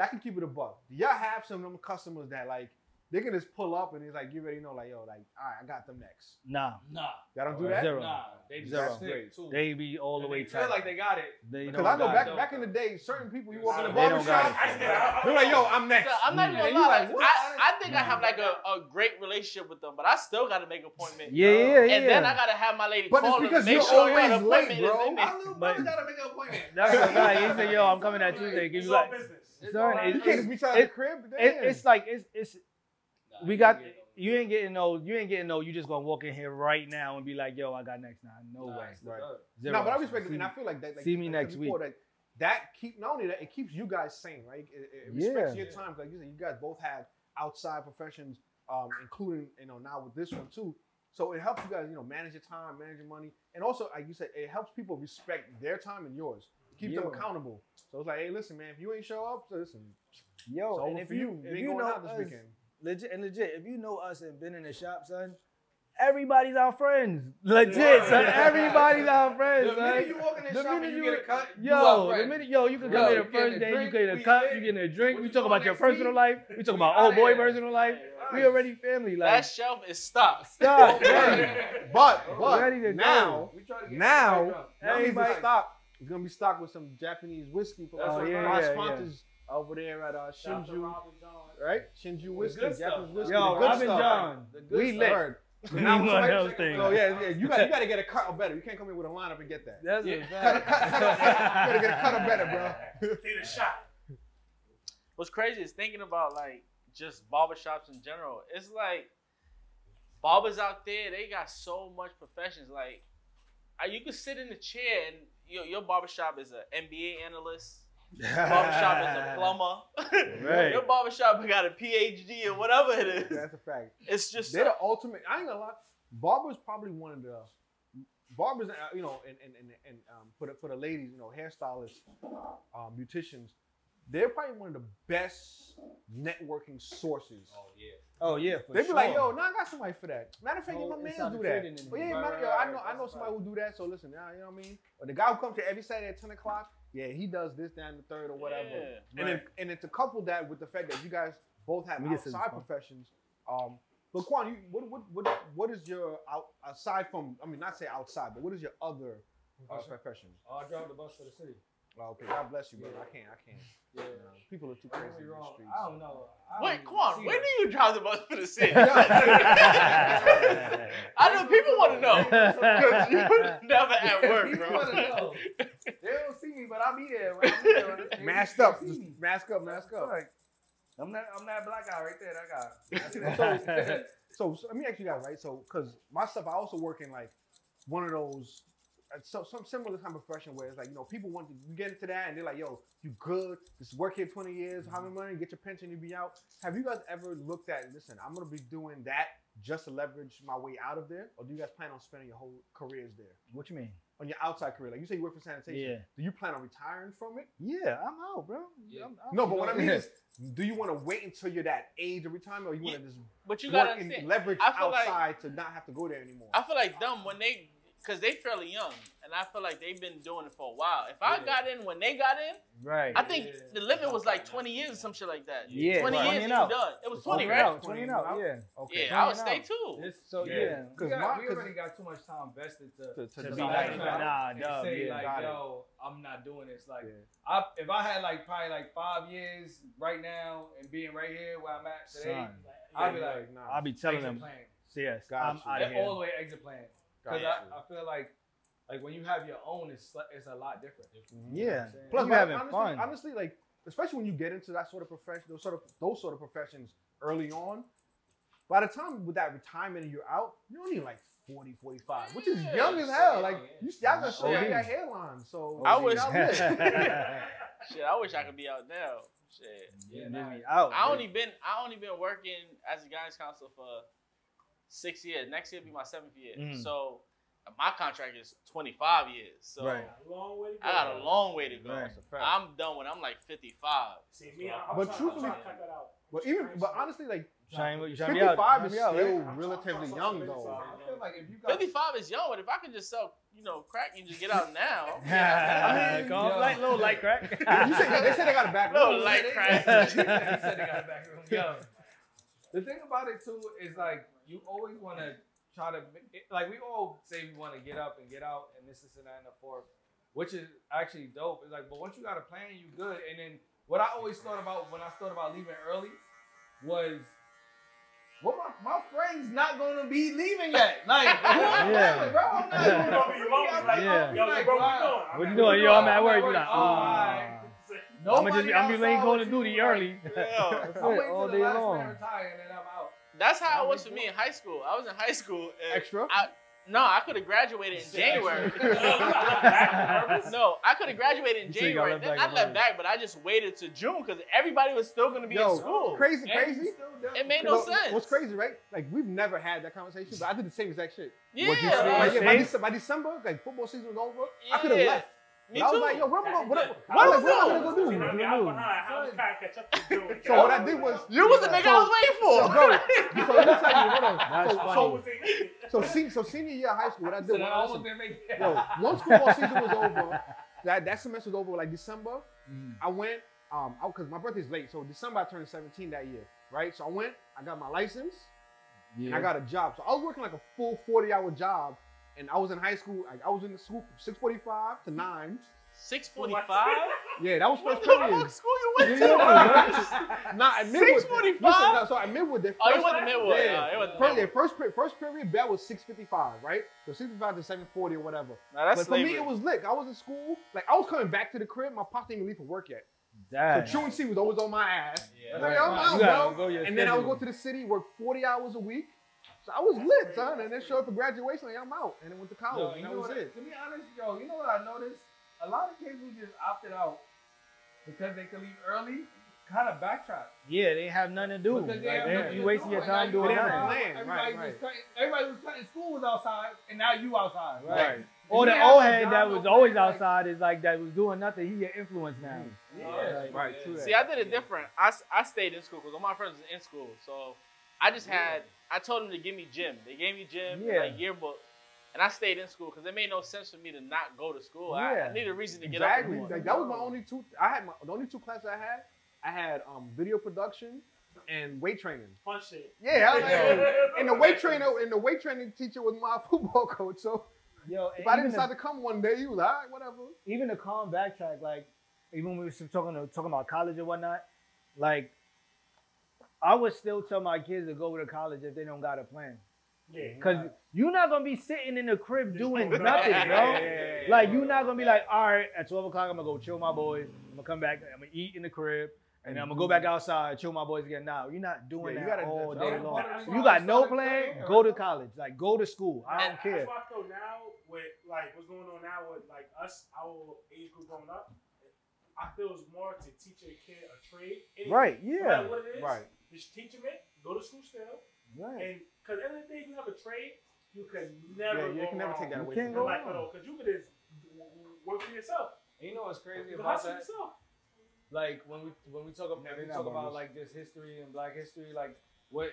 I can keep it a buck. Do y'all have some of them customers that like they can just pull up and it's like you already know, like yo, like all right, I got them next. Nah, Nah, Y'all don't do that. Zero. nah. They just Zero. stick to it. they be all the And way they feel tight. like they got it. They Because I know got back it. back in the day, certain people you walk in the barber shop, it, uh, they're like, yo, I'm next. So I'm not even you gonna lie. like. I, I think I have like a, a great relationship with them, but I still gotta make an appointment. Yeah, yeah, yeah. And then I gotta have my lady But it's call them because to make you're sure that always appointment late, is bro. in there. My little brother gotta make an appointment. That's the guy. He said, "Yo, I'm coming that Tuesday." Give you like, business. Son, all it- You can't just be trying it- crib. it, it's like it's it's Nah, we got you ain't getting no you ain't getting no you just gonna walk in here right now and be like yo I got next now no Nah, way Right. third. Zero. No, but I respect it, and I feel like that. Like, see me like next before, That, that keep not only that it keeps you guys sane, right? It, it respects Yeah. your time. Like you said, you guys both have outside professions, um, including you know now with this one too. So it helps you guys, you know, manage your time, manage your money, and also like you said, it helps people respect their time and yours. Keeps them accountable. So it's like, hey, listen, man, if you ain't show up, listen, yo it's and if for you, you. You if you going know out this us, weekend. legit and legit if you know us and been in the shop son everybody's our friends legit Yeah. son everybody's our friends The son. minute you walk in the, The shop and you you- get a cut, you Yo, the minute yo, you can come here you the first a day, you drink, get a we cup, you getting a drink. What We talk about your personal week? life. We talk about outta old boy here. personal life. We already family. Like That shelf is stocked. stop. But Ready but to go. now We try to get Now- everybody drunk. Everybody Everybody- gonna be stocked with some Japanese whiskey from That's our, yeah, our yeah, sponsors over there at uh, Shout out to Shinju, right? Shinju whiskey, good stuff. Japanese whiskey. Yo, the good Robin stuff. John, The good we stuff. lit. Heard. We Now, one somebody- of those things. So yeah, yeah, you got you got to get a cut or better. You can't come in with a lineup and get that. That's Yeah. a Cut, cut, cut, cut, you gotta get a cut or better, bro. Take the shot. What's crazy is thinking about like just barbershops in general. It's like barbers out there, they got so much professions. Like uh, you could sit in the chair and your your barbershop is an MBA analyst. Your barbershop is a plumber. Right. your barbershop got a PhD or whatever it is. That's a fact. It's just They're the ultimate. I ain't gonna lie. Barber's probably one of the barbers. uh, You know, and and and, and um, for the for the ladies, you know, hairstylists, um, beauticians. They're probably one of the best networking sources. Oh yeah. Oh yeah, for They be sure. like, yo, nah, I got somebody for that. Matter of fact, Oh, yeah, my man do that. But yeah, it. man, Right, yo, right, I know. I know somebody right. who do that. So listen, now you know what I mean. Or the guy who comes to every Saturday at ten o'clock, yeah, he does this, down the third, or whatever. Yeah. And then and then to couple that with the fact that you guys both have Let me get some outside professions. Um, but Quan, you, what what what what is your out aside from? I mean, not say outside, but what is your other uh, Profession? profession? Oh, I drive the bus for the city. Oh, okay, God bless you, brother. Yeah. I can't, I can't. Yeah. You know, people are too crazy get in the wrong. streets. I don't know. I don't Wait, even Quan, when that. do you drive the bus for the city? I know people want to know because you never at work, People bro. wanna know. They don't see me, but I'll be there. When I'm there they- Masked up, see just mask up, mask up. Like, I'm not. I'm that black guy right there. That guy. So, so let me ask you guys, right? So, because my stuff, I also work in like one of those, Uh, so some similar kind of profession where it's like, you know, people want to get into that and they're like, yo, you good, just work here 20 years, how mm-hmm. many money, get your pension, you be out. Have you guys ever looked at, listen, I'm going to be doing that just to leverage my way out of there? Or do you guys plan on spending your whole careers there? what you mean? On your outside career? Like you say you work for sanitation. Yeah. Do you plan on retiring from it? Yeah, I'm out, bro. Yeah. I'm, I'm, No, but what I mean is, do you want to wait until you're that age of retirement or you want to just But you gotta work and understand. leverage I feel like- outside to not have to go there anymore? I feel like them when they, cause they're fairly young, and I feel like they've been doing it for a while. If I Yeah. got in when they got in, right. I think Yeah. the limit was like 20 years or some shit like that. Yeah, 20 right. years 20 and and you out. done. It was 20, 20 right? out, 20 and out, yeah. Okay. Yeah, I would stay out. too. This, so Yeah. yeah, we, 'Cause got, my- already got too much time vested to, To- to To be like, Nah, nah, and dub, say yeah. like, got it. yo, I'm not doing this. Like, Yeah. I, if I had like probably like five years right now and being right here where I'm at today, Son, I'd be like, nah. I'll be telling them, plan. yes, I'm out of Yeah, all the way exit plan. Got Because. I, I feel like like when you have your own, it's it's a lot different. Yeah, saying? Plus, you but having honestly, fun. honestly, like especially when you get into that sort of profession, those sort of those sort of professions early on. By the time with that retirement and you're out, you're only like 40, 45, which is Yeah, young as hell. young, Like yeah. you, y'all gonna show OD. you got hairline. So I wish- y'all. Shit, I wish I could be out now. Shit. Yeah, You nah, me out. I man. only been I only been working as a guidance counselor for six years. Next year will be my seventh year. Mm. So my contract is 25 years. So Right. A long way to go. I got a long way to go. Right. That's a fact. I'm done when I'm like 55. See me, I- I'm But truthfully- to cut that out. But even, but honestly, like Trying, you trying to be out. 55 is to be out, still right? relatively young though. I feel like if you got 55 is young, but if I could just sell, you know, crack and just get out now. yeah, I mean, Go on, yo. light, little light crack. You said, they said they got a back Little room. light crack. he said they got a back room. Yo. The thing about it too is like you always want to try to like we all say we want to get up and get out and this is and that and the fourth, which is actually dope. It's like, but once you got a plan, you good. And then what I always thought about when I thought about leaving early was. Well, my, my friend's not gonna be leaving yet. Like, Yeah. bro, I'm not gonna gonna be wrong, like, Yeah. Yo, like, bro, wow. what What you you doing? doing? Yo, I'm at work. I'm You like, like, oh, alright. I'm gonna just, I'm just letting outside going to duty early. Yeah. I'm waiting all till the day last long. man retire and then I'm out. That's how That it was was for me in high school. I was in high school. And Extra. I, no, I could have graduated in January. no, I could have graduated in You say you got January. left Then I left early. back, but I just waited to June because everybody was still going to be Yo, in school. crazy, crazy. you still done- It made no sense. What's crazy, right? Like we've never had that conversation, but I did the same exact shit. Yeah, What you say? Like, yeah, by, December, by December, like football season was over, yeah. I could have left. Me But I was too. like, yo, what am I gonna, what, am- What I was like, what am I gonna You do? I mean, I was behind. I was trying to catch up to you. So what I did was, you was the nigga I was waiting for. Bro, so let me tell you, hold on. That's So, funny. so, was so, se- so senior year of high school, what I did then I was, almost didn't make it. yo, once football season was over, that, that semester was over, like December, Mm. I went, um, because my birthday's late, so December I turned 17 that year, right? So I went, I got my license, and I got a job. So I was working like a full 40 hour job, and I was in high school. Like, I was in the school from 6:45 to 9. 645? Yeah, that was first the period. fuck school you went Yeah, to? yeah, Nah, at Midwood. 6:45? Listen, no, so at Midwood, the Oh, you first- went to Midwood. Yeah, Uh, you went to first, yeah, Midwood. first, pe- first period, bell was 6:55, right? So 6:55 to 7:40 or whatever. Nah, that's but for me, it was lit. I was in school, like I was coming back to the crib. My pops didn't even leave for work yet. Dang. So truancy was always on my ass. Yeah. Like, I'm out, You bro. go your And then I would go to the city, work 40 hours a week. So I was lit, son. And then showed up for graduation, like I'm out. And then went to Yo, college, you and that know was what, it. To be honest, yo, you know what I noticed? A lot of kids who just opted out because they could leave early, kind of backtrack. Yeah, they have nothing to do. Because Like, they have they- nothing you to wasting your time doing you nothing. plan. Everybody Right, was right. everybody was cutting school was outside, and now you outside. Right. Or the old head that was always like- outside is like that was doing nothing. He get influence now. Mm-hmm. Yeah. Like, Right, true. See, I did it different. I, I stayed in school because all my friends was in school. So I just had, I told them to give me gym. They gave me gym, and, Yeah. like yearbook. And I stayed in school because it made no sense for me to not go to school. I, Yeah. I needed a reason to get up. in Exactly. Like that was my only two. I had my the only two classes I had. I had um video production and weight training. Fun shit. Yeah, I was like, and the weight trainer and the weight training teacher was my football coach. So Yo, if I didn't the- decide to come one day, he was like, all right, whatever. even the calm backtrack, like even when we were talking talking about college and whatnot, like I would still tell my kids to go to college if they don't got a plan. Yeah. Cause you're not gonna be sitting in the crib doing nothing, bro. yeah, yeah, yeah, Like yeah. you're not gonna be like, all right, at 12 o'clock I'm gonna go chill my boys. I'm gonna come back, I'm gonna eat in the crib, and then I'm gonna go back outside, chill my boys again. Now you're not doing Yeah, you that gotta- all that's- day that's long. that's You got no plan, playing. go to college. Like go to school. I don't care. That's care. why I feel now with like what's going on now with like us, our age group growing up. I feel it's more to teach a kid a trade. anything, Right, yeah. matter what it is, Right. Just teach them it. Go to school still, Right. and because at the end of the day, if you have a trade, you can never. Yeah, you go can never wrong. take that You away can't from go you. Like, because you could just work for yourself. And you know what's crazy You can about hustle that? yourself. like when we when we talk about Yeah, we talk about bogus. like this history and Black history, like what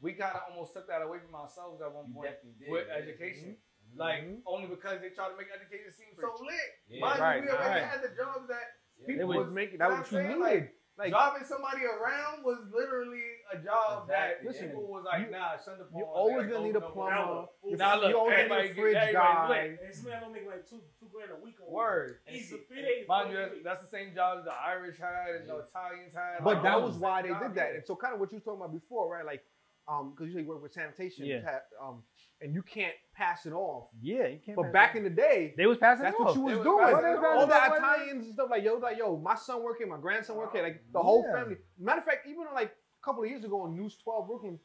we kind of almost took that away from ourselves at one You point did, with yeah. education. Mhm. Like Mhm. only because they try to make education seem so lit. Yeah. Mind Right, you, we already right. had the jobs that Yeah. people was was making that was what what you needed. Like Driving somebody around was literally a job Exactly, that yeah. people was like, You- nah, shut the you phone. always They gonna oh, need a plumber. more. You, Now look, you always need everybody a get- fridge everybody's guy. This man don't make like two two grand a week. on Word. Easy. And Three days. Mind you, that's, the same jobs the Irish had and the Italians had. But Like, that was why they did that. And so kind of what you were talking about before, right? Like, um, because you say you work with sanitation, Yeah. um, and you can't pass it off. Yeah, you can't. But back in the day, they was passing that's what you was was doing. it All the Passing it off. Italians and stuff like yo, like yo, my son working, my grandson working, like the whole Yeah. family. Matter of fact, even like a couple of years ago on News 12 Brooklyn,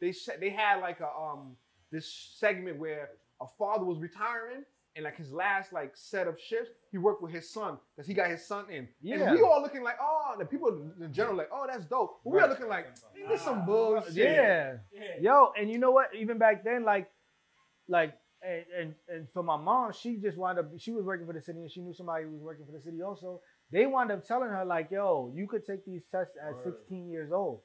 they said they had like a um this segment where a father was retiring. And like his last like set of shifts, he worked with his son because he got his son in. Yeah. And we all looking like, oh, the people in general like, oh, that's dope. But we are looking like, ain't this some Nah. bullshit? Yeah. Yeah. Yo, and you know what? Even back then, like, like, and, and and for my mom, she just wound up. She was working for the city, and she knew somebody who was working for the city also. They wound up telling her like, "Yo, you could take these tests at Word. 16 years old."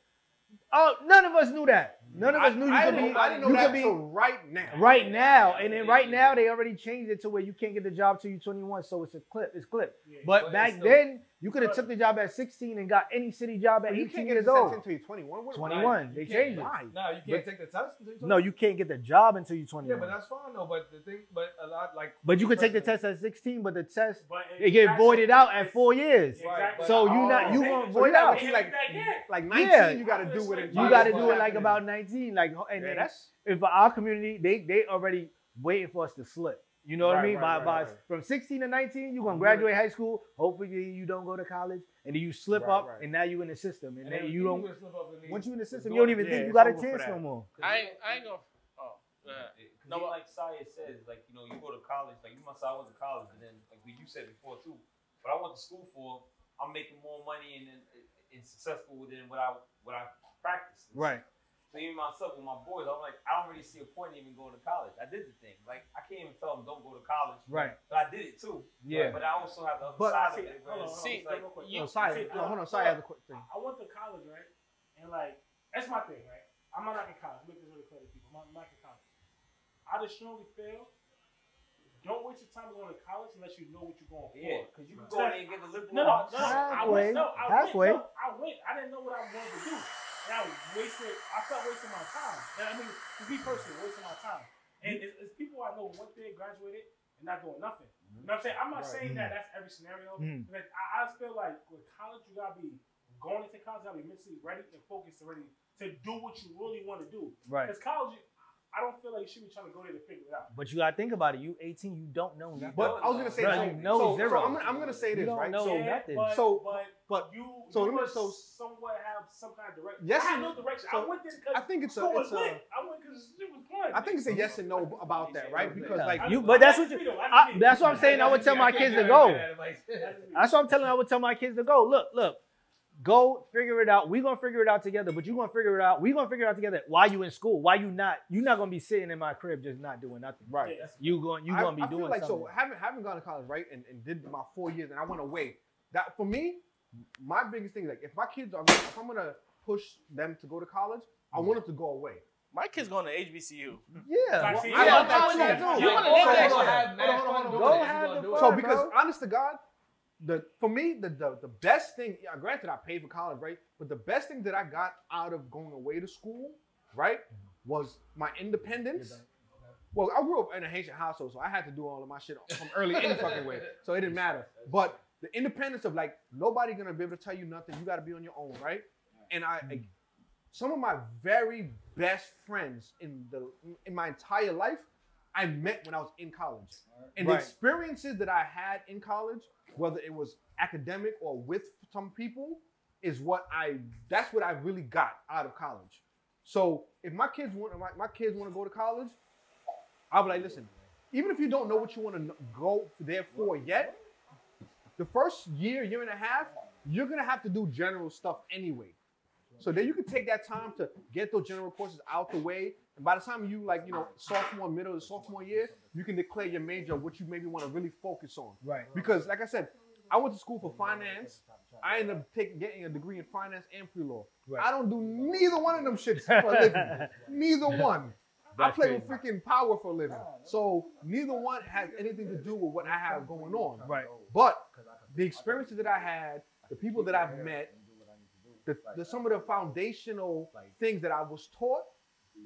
Oh, none of us knew that. None of us knew you I, could didn't, be. I didn't know you that could be right now. right now, and then right now they already changed it to where you can't get the job till you're 21, so it's a clip. It's clip. Yeah. But But back still- then, You could have took the job at 16 and got any city job at you 18 can't get years the test old. until you're 21. What- 21. They You changed it. No, you can't But- take the test. until you're No, you can't get the job until you're 21. Yeah, but that's fine though. But the thing, but a lot like. But you could take the test at 16, but the test But it get voided out at four years. Exactly. So you Oh. not you won't so void gotta out. wait Can't like- be back in. Like 19, Yeah. you got to do it. in You Why got to do that it like about 19. Like and Yeah, then that's if our community, they they already waiting for us to slip. You know what I mean? right, by right, by right. from 16 to 19, you're gonna graduate high school. Hopefully you don't go to college, and then you slip Right, up, right. and now you in the system, and, And then then you don't. gonna slip up and then- Once you in the system, you don't even think you got a chance no more. I ain't, I ain't gonna. Oh, go ahead. No, but- like Saya says, like you know, you go to college, like you must I went to college, and then like what you said before too. What I went to school for, I'm making more money and and, and successful than what I what I practiced. Right. So even myself with my boys, I'm like, I don't really see a point in even going to college. I did the thing. Like I can't even tell them don't go to college. Right. But I did it too. Yeah. But I also have the other But- side See, of it. hold on, where hold on, See, like, real quick. you- No, Sai, See, no, hold on, look, Sai has a quick thing. I went to college, right? And like, that's my thing, right? I'm not knocking college. Make this really clear to people. I'm not knocking college. I just strongly feel don't waste your time going to college unless you know what you're going for. yeah, because you can go in there and get the liberal No, no, no. arts. I Halfway, went, no, I halfway. Went, no, I went. I didn't know what I wanted to do. And I wasted, I felt wasting my time. And I mean, to be personally, wasting my time. And it's, it's people I know went there, graduated, and not doing nothing. You know what I'm saying? I'm not Right. saying that that's every scenario. Mhm. But I, I just feel like with college, you gotta be going into college, you gotta be mentally ready and focused and ready to do what you really want to do. Right. Because college, I don't feel like you should be trying to go there to figure it out. But you gotta think about it. You 18, you don't know nothing. But I was gonna say, Bro, so, you know so, zero. so I'm, gonna, I'm gonna say You this, don't right? know So, nothing. but, So, but, but you, so you let me- must so- somewhat have some kind of direction. Yes I had and- no direction. so I went there because I think it's a, school was it's a, lit. I went because it was fun. I think it's a yes and no about that, right? Because Yeah. like You- but that's what you- Freedom, I- I, that's what I'm saying. I would tell my kids to go. That's what I'm telling. I would tell my kids to go. Look, look, go figure it out. We're gonna figure it out together. But you're gonna figure it out. We're gonna figure it out together. Why you in school? Why you not? You're not gonna be sitting in my crib just not doing nothing. right. Yeah, You going? You I- gonna be I feel doing like something? so having having gone to college right and, and did my four years and I went away. That for me, my biggest thing is like if my kids are if I'm gonna push them to go to college, I want them to go away. My kid's going to HBCU. Yeah, I well. I Yeah, want that too. want that too. You So- wanna so- live that so- shit. have mad Hold on, fun hold on, doing hold on. it. Go have the fun. it. So because bro. honest to God, the for me the the, the best thing, yeah, granted I paid for college, right? But the best thing that I got out of going away to school, right, was my independence. Well, I grew up in a Haitian household, so I had to do all of my shit from early any fucking way. So it didn't matter. But the independence of like nobody gonna be able to tell you nothing. You got to be on your own, right? And I, I- some of my very best friends in the in my entire life, I met when I was in college. And Right. the experiences that I had in college, whether it was academic or with some people, is what I that's what I really got out of college. So if my kids want my, my kids want to go to college, I'll be like, listen, even if you don't know what you want to go there for yet, the first year, year and a half, you're gonna have to do general stuff anyway. So then you can take that time to get those general courses out the way. And by the time you like, you know, sophomore, middle, of sophomore year, you can declare your major, what you maybe want to really focus on. Right. Because, like I said, I went to school for finance. I ended up taking getting a degree in finance and pre-law. Right. I don't do neither one of them shits for a living. neither one. I play with freaking power for a living. So neither one has anything to do with what I have going on. Right. But the experiences that I had, the people that I've met, the, the some of the foundational things that I was taught,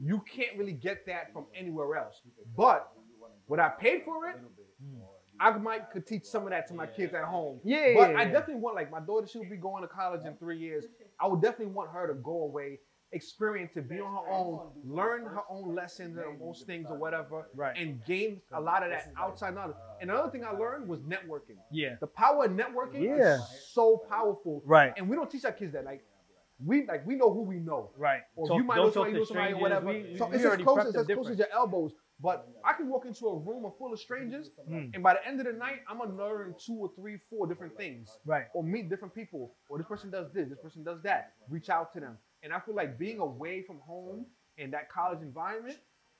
you can't really get that from anywhere else. But when I paid for it, hmm. I might could teach some of that to my kids at home. Yeah. But I definitely want like my daughter, she'll be going to college in three years. I would definitely want her to go away, experience it, be on her own, learn her own lessons and most things or whatever, Right. and gain a lot of that outside knowledge. And another thing I learned was networking. Yeah. The power of networking Yeah. is so powerful. Right. And we don't teach our kids that. Like we like we know who we know. Right. Or Talk- you might know somebody, know somebody, or whatever. We- so we it's as close as, as close as your elbows. But I can walk into a room full of strangers, Mm. and by the end of the night, I'm gonna learn two or three, four different things, Right. or meet different people. Or this person does this, this person does that. Reach out to them, and I feel like being away from home in that college environment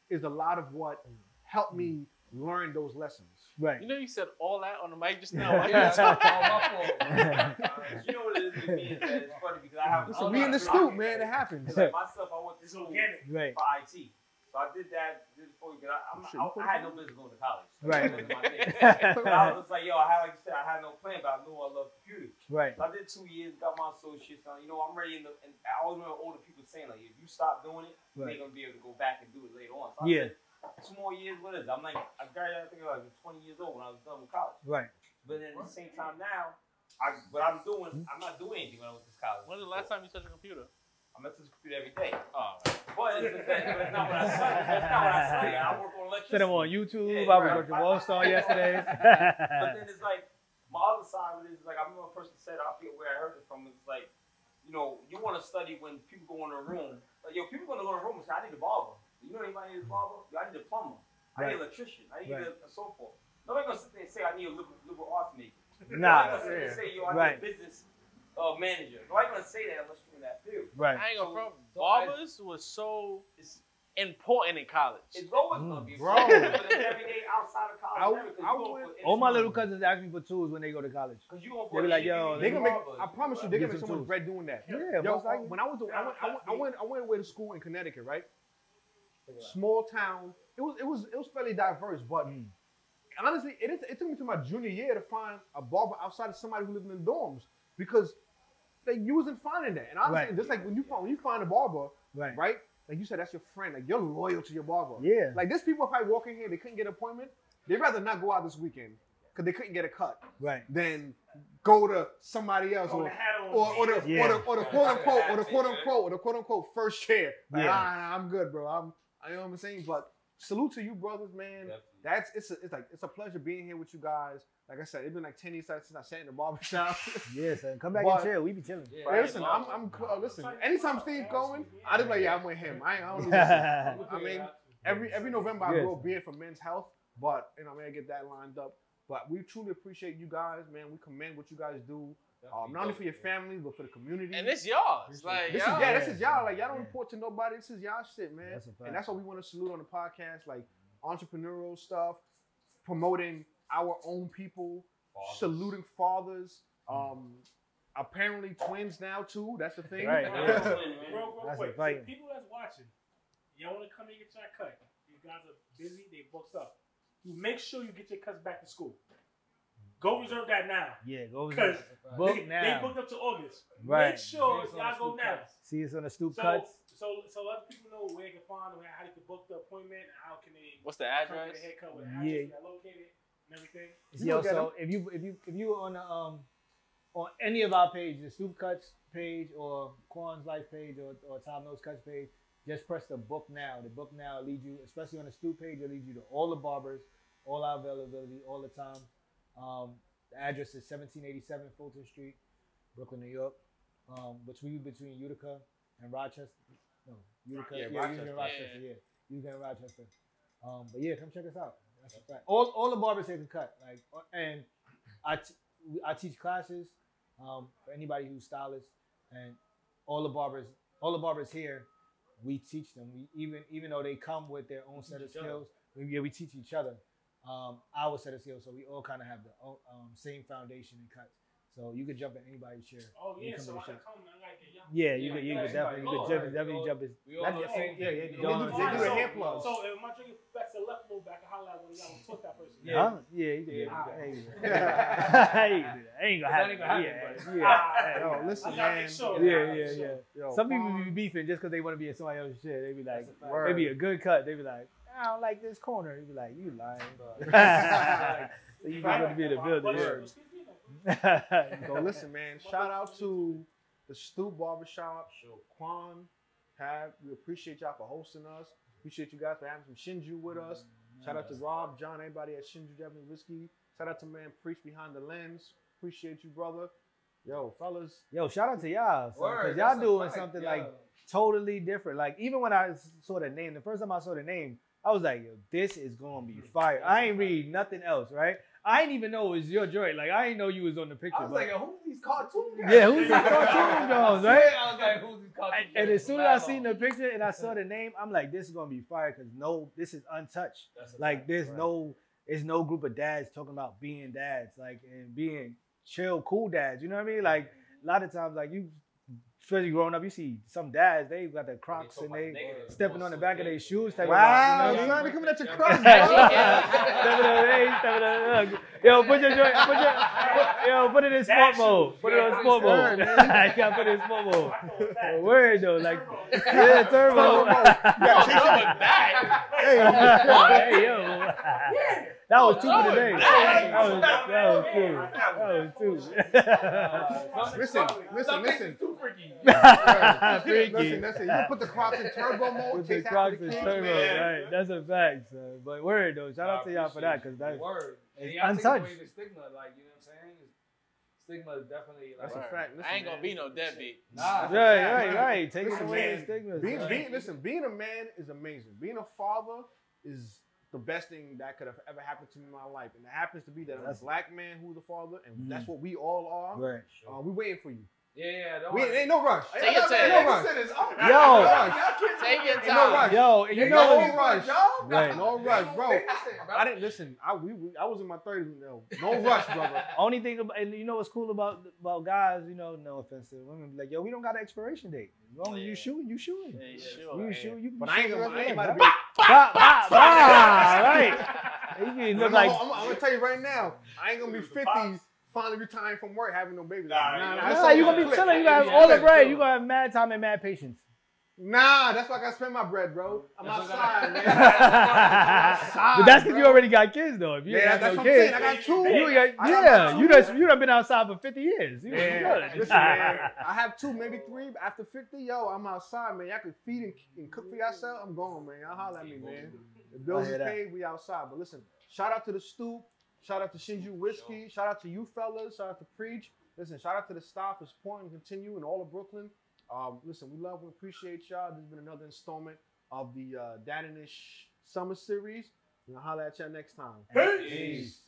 is a lot of what helped me learn those lessons. Right. You know, you said all that on the mic just now. Yeah. Why you Yeah, that's all my fault. Uh, you know what it is with me is that it's funny because I have. Listen, I'm we in the scoop, man. It happens. Like myself, I went to It's school. Right. for IT. So I did that. Did it for you. 'cause I, I'm, Shit, I, I had no business going to college. Right. That wasn't my thing. I was like, yo, I had like you said, I had no plan, but I knew I loved computers. Right. So I did two years, got my associates. Now, you know, I'm ready. In the, and I always remember older people saying like, if you stop doing it, you Right. ain't gonna be able to go back and do it later on. So I Yeah. said, two more years. What is? it? I'm like, I graduated. I think I was like 20 years old when I was done with college. Right. But then at the same time now, I what I'm doing, I'm not doing anything when I went to college. When's the last time you touched a computer? I'm at this computer every day. Oh, But it's, but it's not what I study. That's not what I study. I work on electricity. Set them on YouTube. Yeah, I was right. watching Wall Star yesterday. But then it's like my other side of it is like I remember a person said I forget where I heard it from. It's like, you know, you want to study when people go in a room. Like yo, people gonna go in a room and say, I need a barber. You know anybody need a barber? Yo, I need a plumber. I need an electrician. I need Right. a, a so forth. Nobody gonna sit there and say I need a liberal, liberal arts major. nah. Nobody gonna sit there and say yo, I Right. need a business uh, manager. Nobody gonna say that unless you're in that field. Right. I ain't gonna front. So I- Barbers was so It's important in college. it's always gonna be Bro. but it's every day outside of college. I- I gonna would- All my little cousins ask me for tools when they go to college. Cause you gonna be like, yo, They gonna make. I promise you, they Get gonna make some so much bread doing that. Yeah, Yo, most when I was, I went, I went, I went, I went away to school in Connecticut, right? Small town. It was, it was, it was fairly diverse, but Mm. honestly, it, is- it took me to my junior year to find a barber outside of somebody who lived in the dorms because like you wasn't finding that. And honestly, Right. just like when you find when you find a barber, Right. right? Like you said, that's your friend. Like you're loyal to your barber. Yeah. Like there's people probably walking here, they couldn't get an appointment. They'd rather not go out this weekend because they couldn't get a cut Right. than go to somebody else or the or, or the Yeah. or the or the quote unquote or the quote unquote or the quote unquote first chair. Like, Yeah. ah, I'm good, bro. I'm I know what I'm saying. But salute to you, brothers, man. That's it's a, it's like it's a pleasure being here with you guys. Like I said, it's been like ten years since I sat in the barbershop. Yeah, son. Come back But- and chill. We be chilling. Yeah. Hey, listen, I'm I'm uh, listen. Anytime Steve going, I just like yeah, I'm with him. I, I don't do this. I mean, every every November I Yes. grow a beard for men's health, but you know, man, I get that lined up. But we truly appreciate you guys, man. We commend what you guys do, um, not only for your family but for the community. and it's yours. Like, This is y'all- yeah, this is y'all. Like y'all don't Yeah. report to nobody. This is y'all shit, man. That's and that's what we want to salute on the podcast, like entrepreneurial stuff, promoting our own people, saluting fathers. Um, apparently twins now too. That's the thing. Right, Real, yeah. real, real That's quick. fight. So people that's watching, y'all want to come and get your cut. You guys are busy. They booked up. You make sure you get your cuts back to school. Go reserve that now. Yeah, go Because book they, now. they booked up to August. Right. Make sure y'all go now. See us on the stoop So, cuts. so, so let people know where they can find them, how they can book the appointment, and how can they What's the come get address? a haircut with the Yeah. address they're located and everything. You Yo, so if you if you if you on the um on any of our pages, the Stoop Cuts page or Quan's Life page or, or Tav Knows Cuts page, just press the book now. The book now leads you, especially on the Stoop page, it leads you to all the barbers, all our availability, all the time. Um, the address is 1787 Fulton Street, Brooklyn, New York. Um, between between Utica and Rochester. No, Utica. Yeah, Yeah, Utica and Rochester. Rochester. Yeah, Utica and Rochester. Um, but yeah, come check us out. That's a fact. All, all the barbers here can cut. Like, uh, and I, t- I teach classes um, for anybody who's stylists, and all the barbers, all the barbers here, we teach them. We even even though they come with their own set of skills, we, yeah, we teach each other um, our set of skills, so we all kind of have the um, same foundation and cuts. So you could jump in anybody's chair. Oh You yeah, so I can shop. come. I like it. young. Yeah, you Yeah, could, you yeah, could definitely, you could jump, Oh, definitely jump in. We all That's know the the same thing. Yeah, yeah, they Don't- do, they the so- hair plugs. So if my drinking back to the left a little back, I holler at one of y'all and talk that person. Yeah. Yeah, you did. Yeah. Hey, hey, I ain't gonna That happen. ain't gonna happen, Yeah, yeah. Yo, listen, I gotta man. make. Yeah, yeah, yeah. Some people Quan- be beefing just because they want to be in somebody else's shit. They be like, That's a they be a good cut. They be like, I don't like this corner. They be like, you lying. so you just want to be in the building. But- Yeah. excuse. So listen, man. Shout out to the Stoop Barbershop, Quan, Tav. We appreciate y'all for hosting us. Appreciate you guys for having some Shinju with mm-hmm. us. Shout out to Rob, John, everybody at Shinju Japanese Whiskey. Shout out to man Preach Behind the Lens. Appreciate you, brother. Yo, fellas. Yo, shout out to y'all. Cause y'all doing something yeah. like totally different. Like even when I saw the name, the first time I saw the name, I was like, yo, this is gonna be mm-hmm. fire. I ain't read nothing else, right? I didn't even know it was your joint. Like I didn't know you was on the picture. I was like, who's these cartoon guys? yeah, who's the cartoon Jones, right? I was like, who's these cartoon And, and as soon as I seen the picture and I saw the name, I'm like, this is gonna be fire because no, this is untouched. That's Like there's right. no, there's no group of dads talking about being dads, like and being chill, cool dads. You know what I mean? Like mm-hmm. a lot of times, like you especially growing up, you see some dads they got their Crocs talk and they negative. stepping on the back of their shoes. Wow, of, you you know? not coming at your cross, stepping bro. on the stepping on the- Yo, put your joint, put your, put, yo, put it in sport mode. Put it on sport mode. you gotta put it in sport mode. Word though, like yeah, turbo. hey yo, that was two for the oh, day. That was that was two. That was two. Listen, listen, listen. Too freaky. Freaky. Listen, listen. You put the crops in turbo mode. With the chase after Crocs the and kids, turbo, right? That's a fact, son. But word though, shout out to y'all for that, cause that's word. And it's y'all take away the stigma, like you know what I'm saying? Stigma is definitely like That's a fact. Listen, I ain't gonna man. be no deadbeat. nah. right, right, right. Taking Listen, away the stigmas. Being, right? being, listen, being a man is amazing. Being a father is the best thing that could have ever happened to me in my life. And it happens to be that I'm a black man who's a father, and Mhm. that's what we all are. Right. Uh, we waiting for you. Yeah, yeah. Don't We worry. ain't no rush. Take your time. no rush. Yo, Take your Ain't no time. rush. yo, and you Ain't know, no rush. Right. No rush, bro. I didn't listen. I we, we I was in my thirties. No, no rush, brother. only thing about, and you know what's cool about about guys, you know, no offense to women, like yo, we don't got an expiration date. As long as you Yeah. shooting, you shooting. Yeah, sure. You shoot, you can But shoot I ain't the gonna. rest I ain't about to be. day. Bah, bah, bah, right. You I'm, look like I'm, I'm gonna tell you right now. I ain't gonna be 50, finally retiring from work, having no babies. Nah, nah, you- that's Nah, all you gonna be clip. chilling. You gonna have all the clip, bread. too. You gonna have mad time and mad patience. Nah, that's why I gotta spend my bread, bro. I'm That's what outside, man. but outside, that's because you already got kids, though. If you Yeah, have that's no what I'm saying. kids, I got two. you got, I got yeah, two. you done you done been outside for fifty years. You, you Yeah, good. listen, man. I have two, maybe three. After 50, yo, I'm outside, man. Y'all can feed and, and cook for yourself. I'm gone, man. Y'all holler at me, man. The bills I hear is paid, we outside. But listen, shout out to the stoop. Shout out to Shinju Whiskey. Shout out to you fellas. Shout out to Preach. Listen, shout out to the staff for supporting and continue in all of Brooklyn. Um, listen, we love and appreciate y'all. This has been another installment of the uh, Dadinish Summer Series. We'll holler at y'all next time. Peace.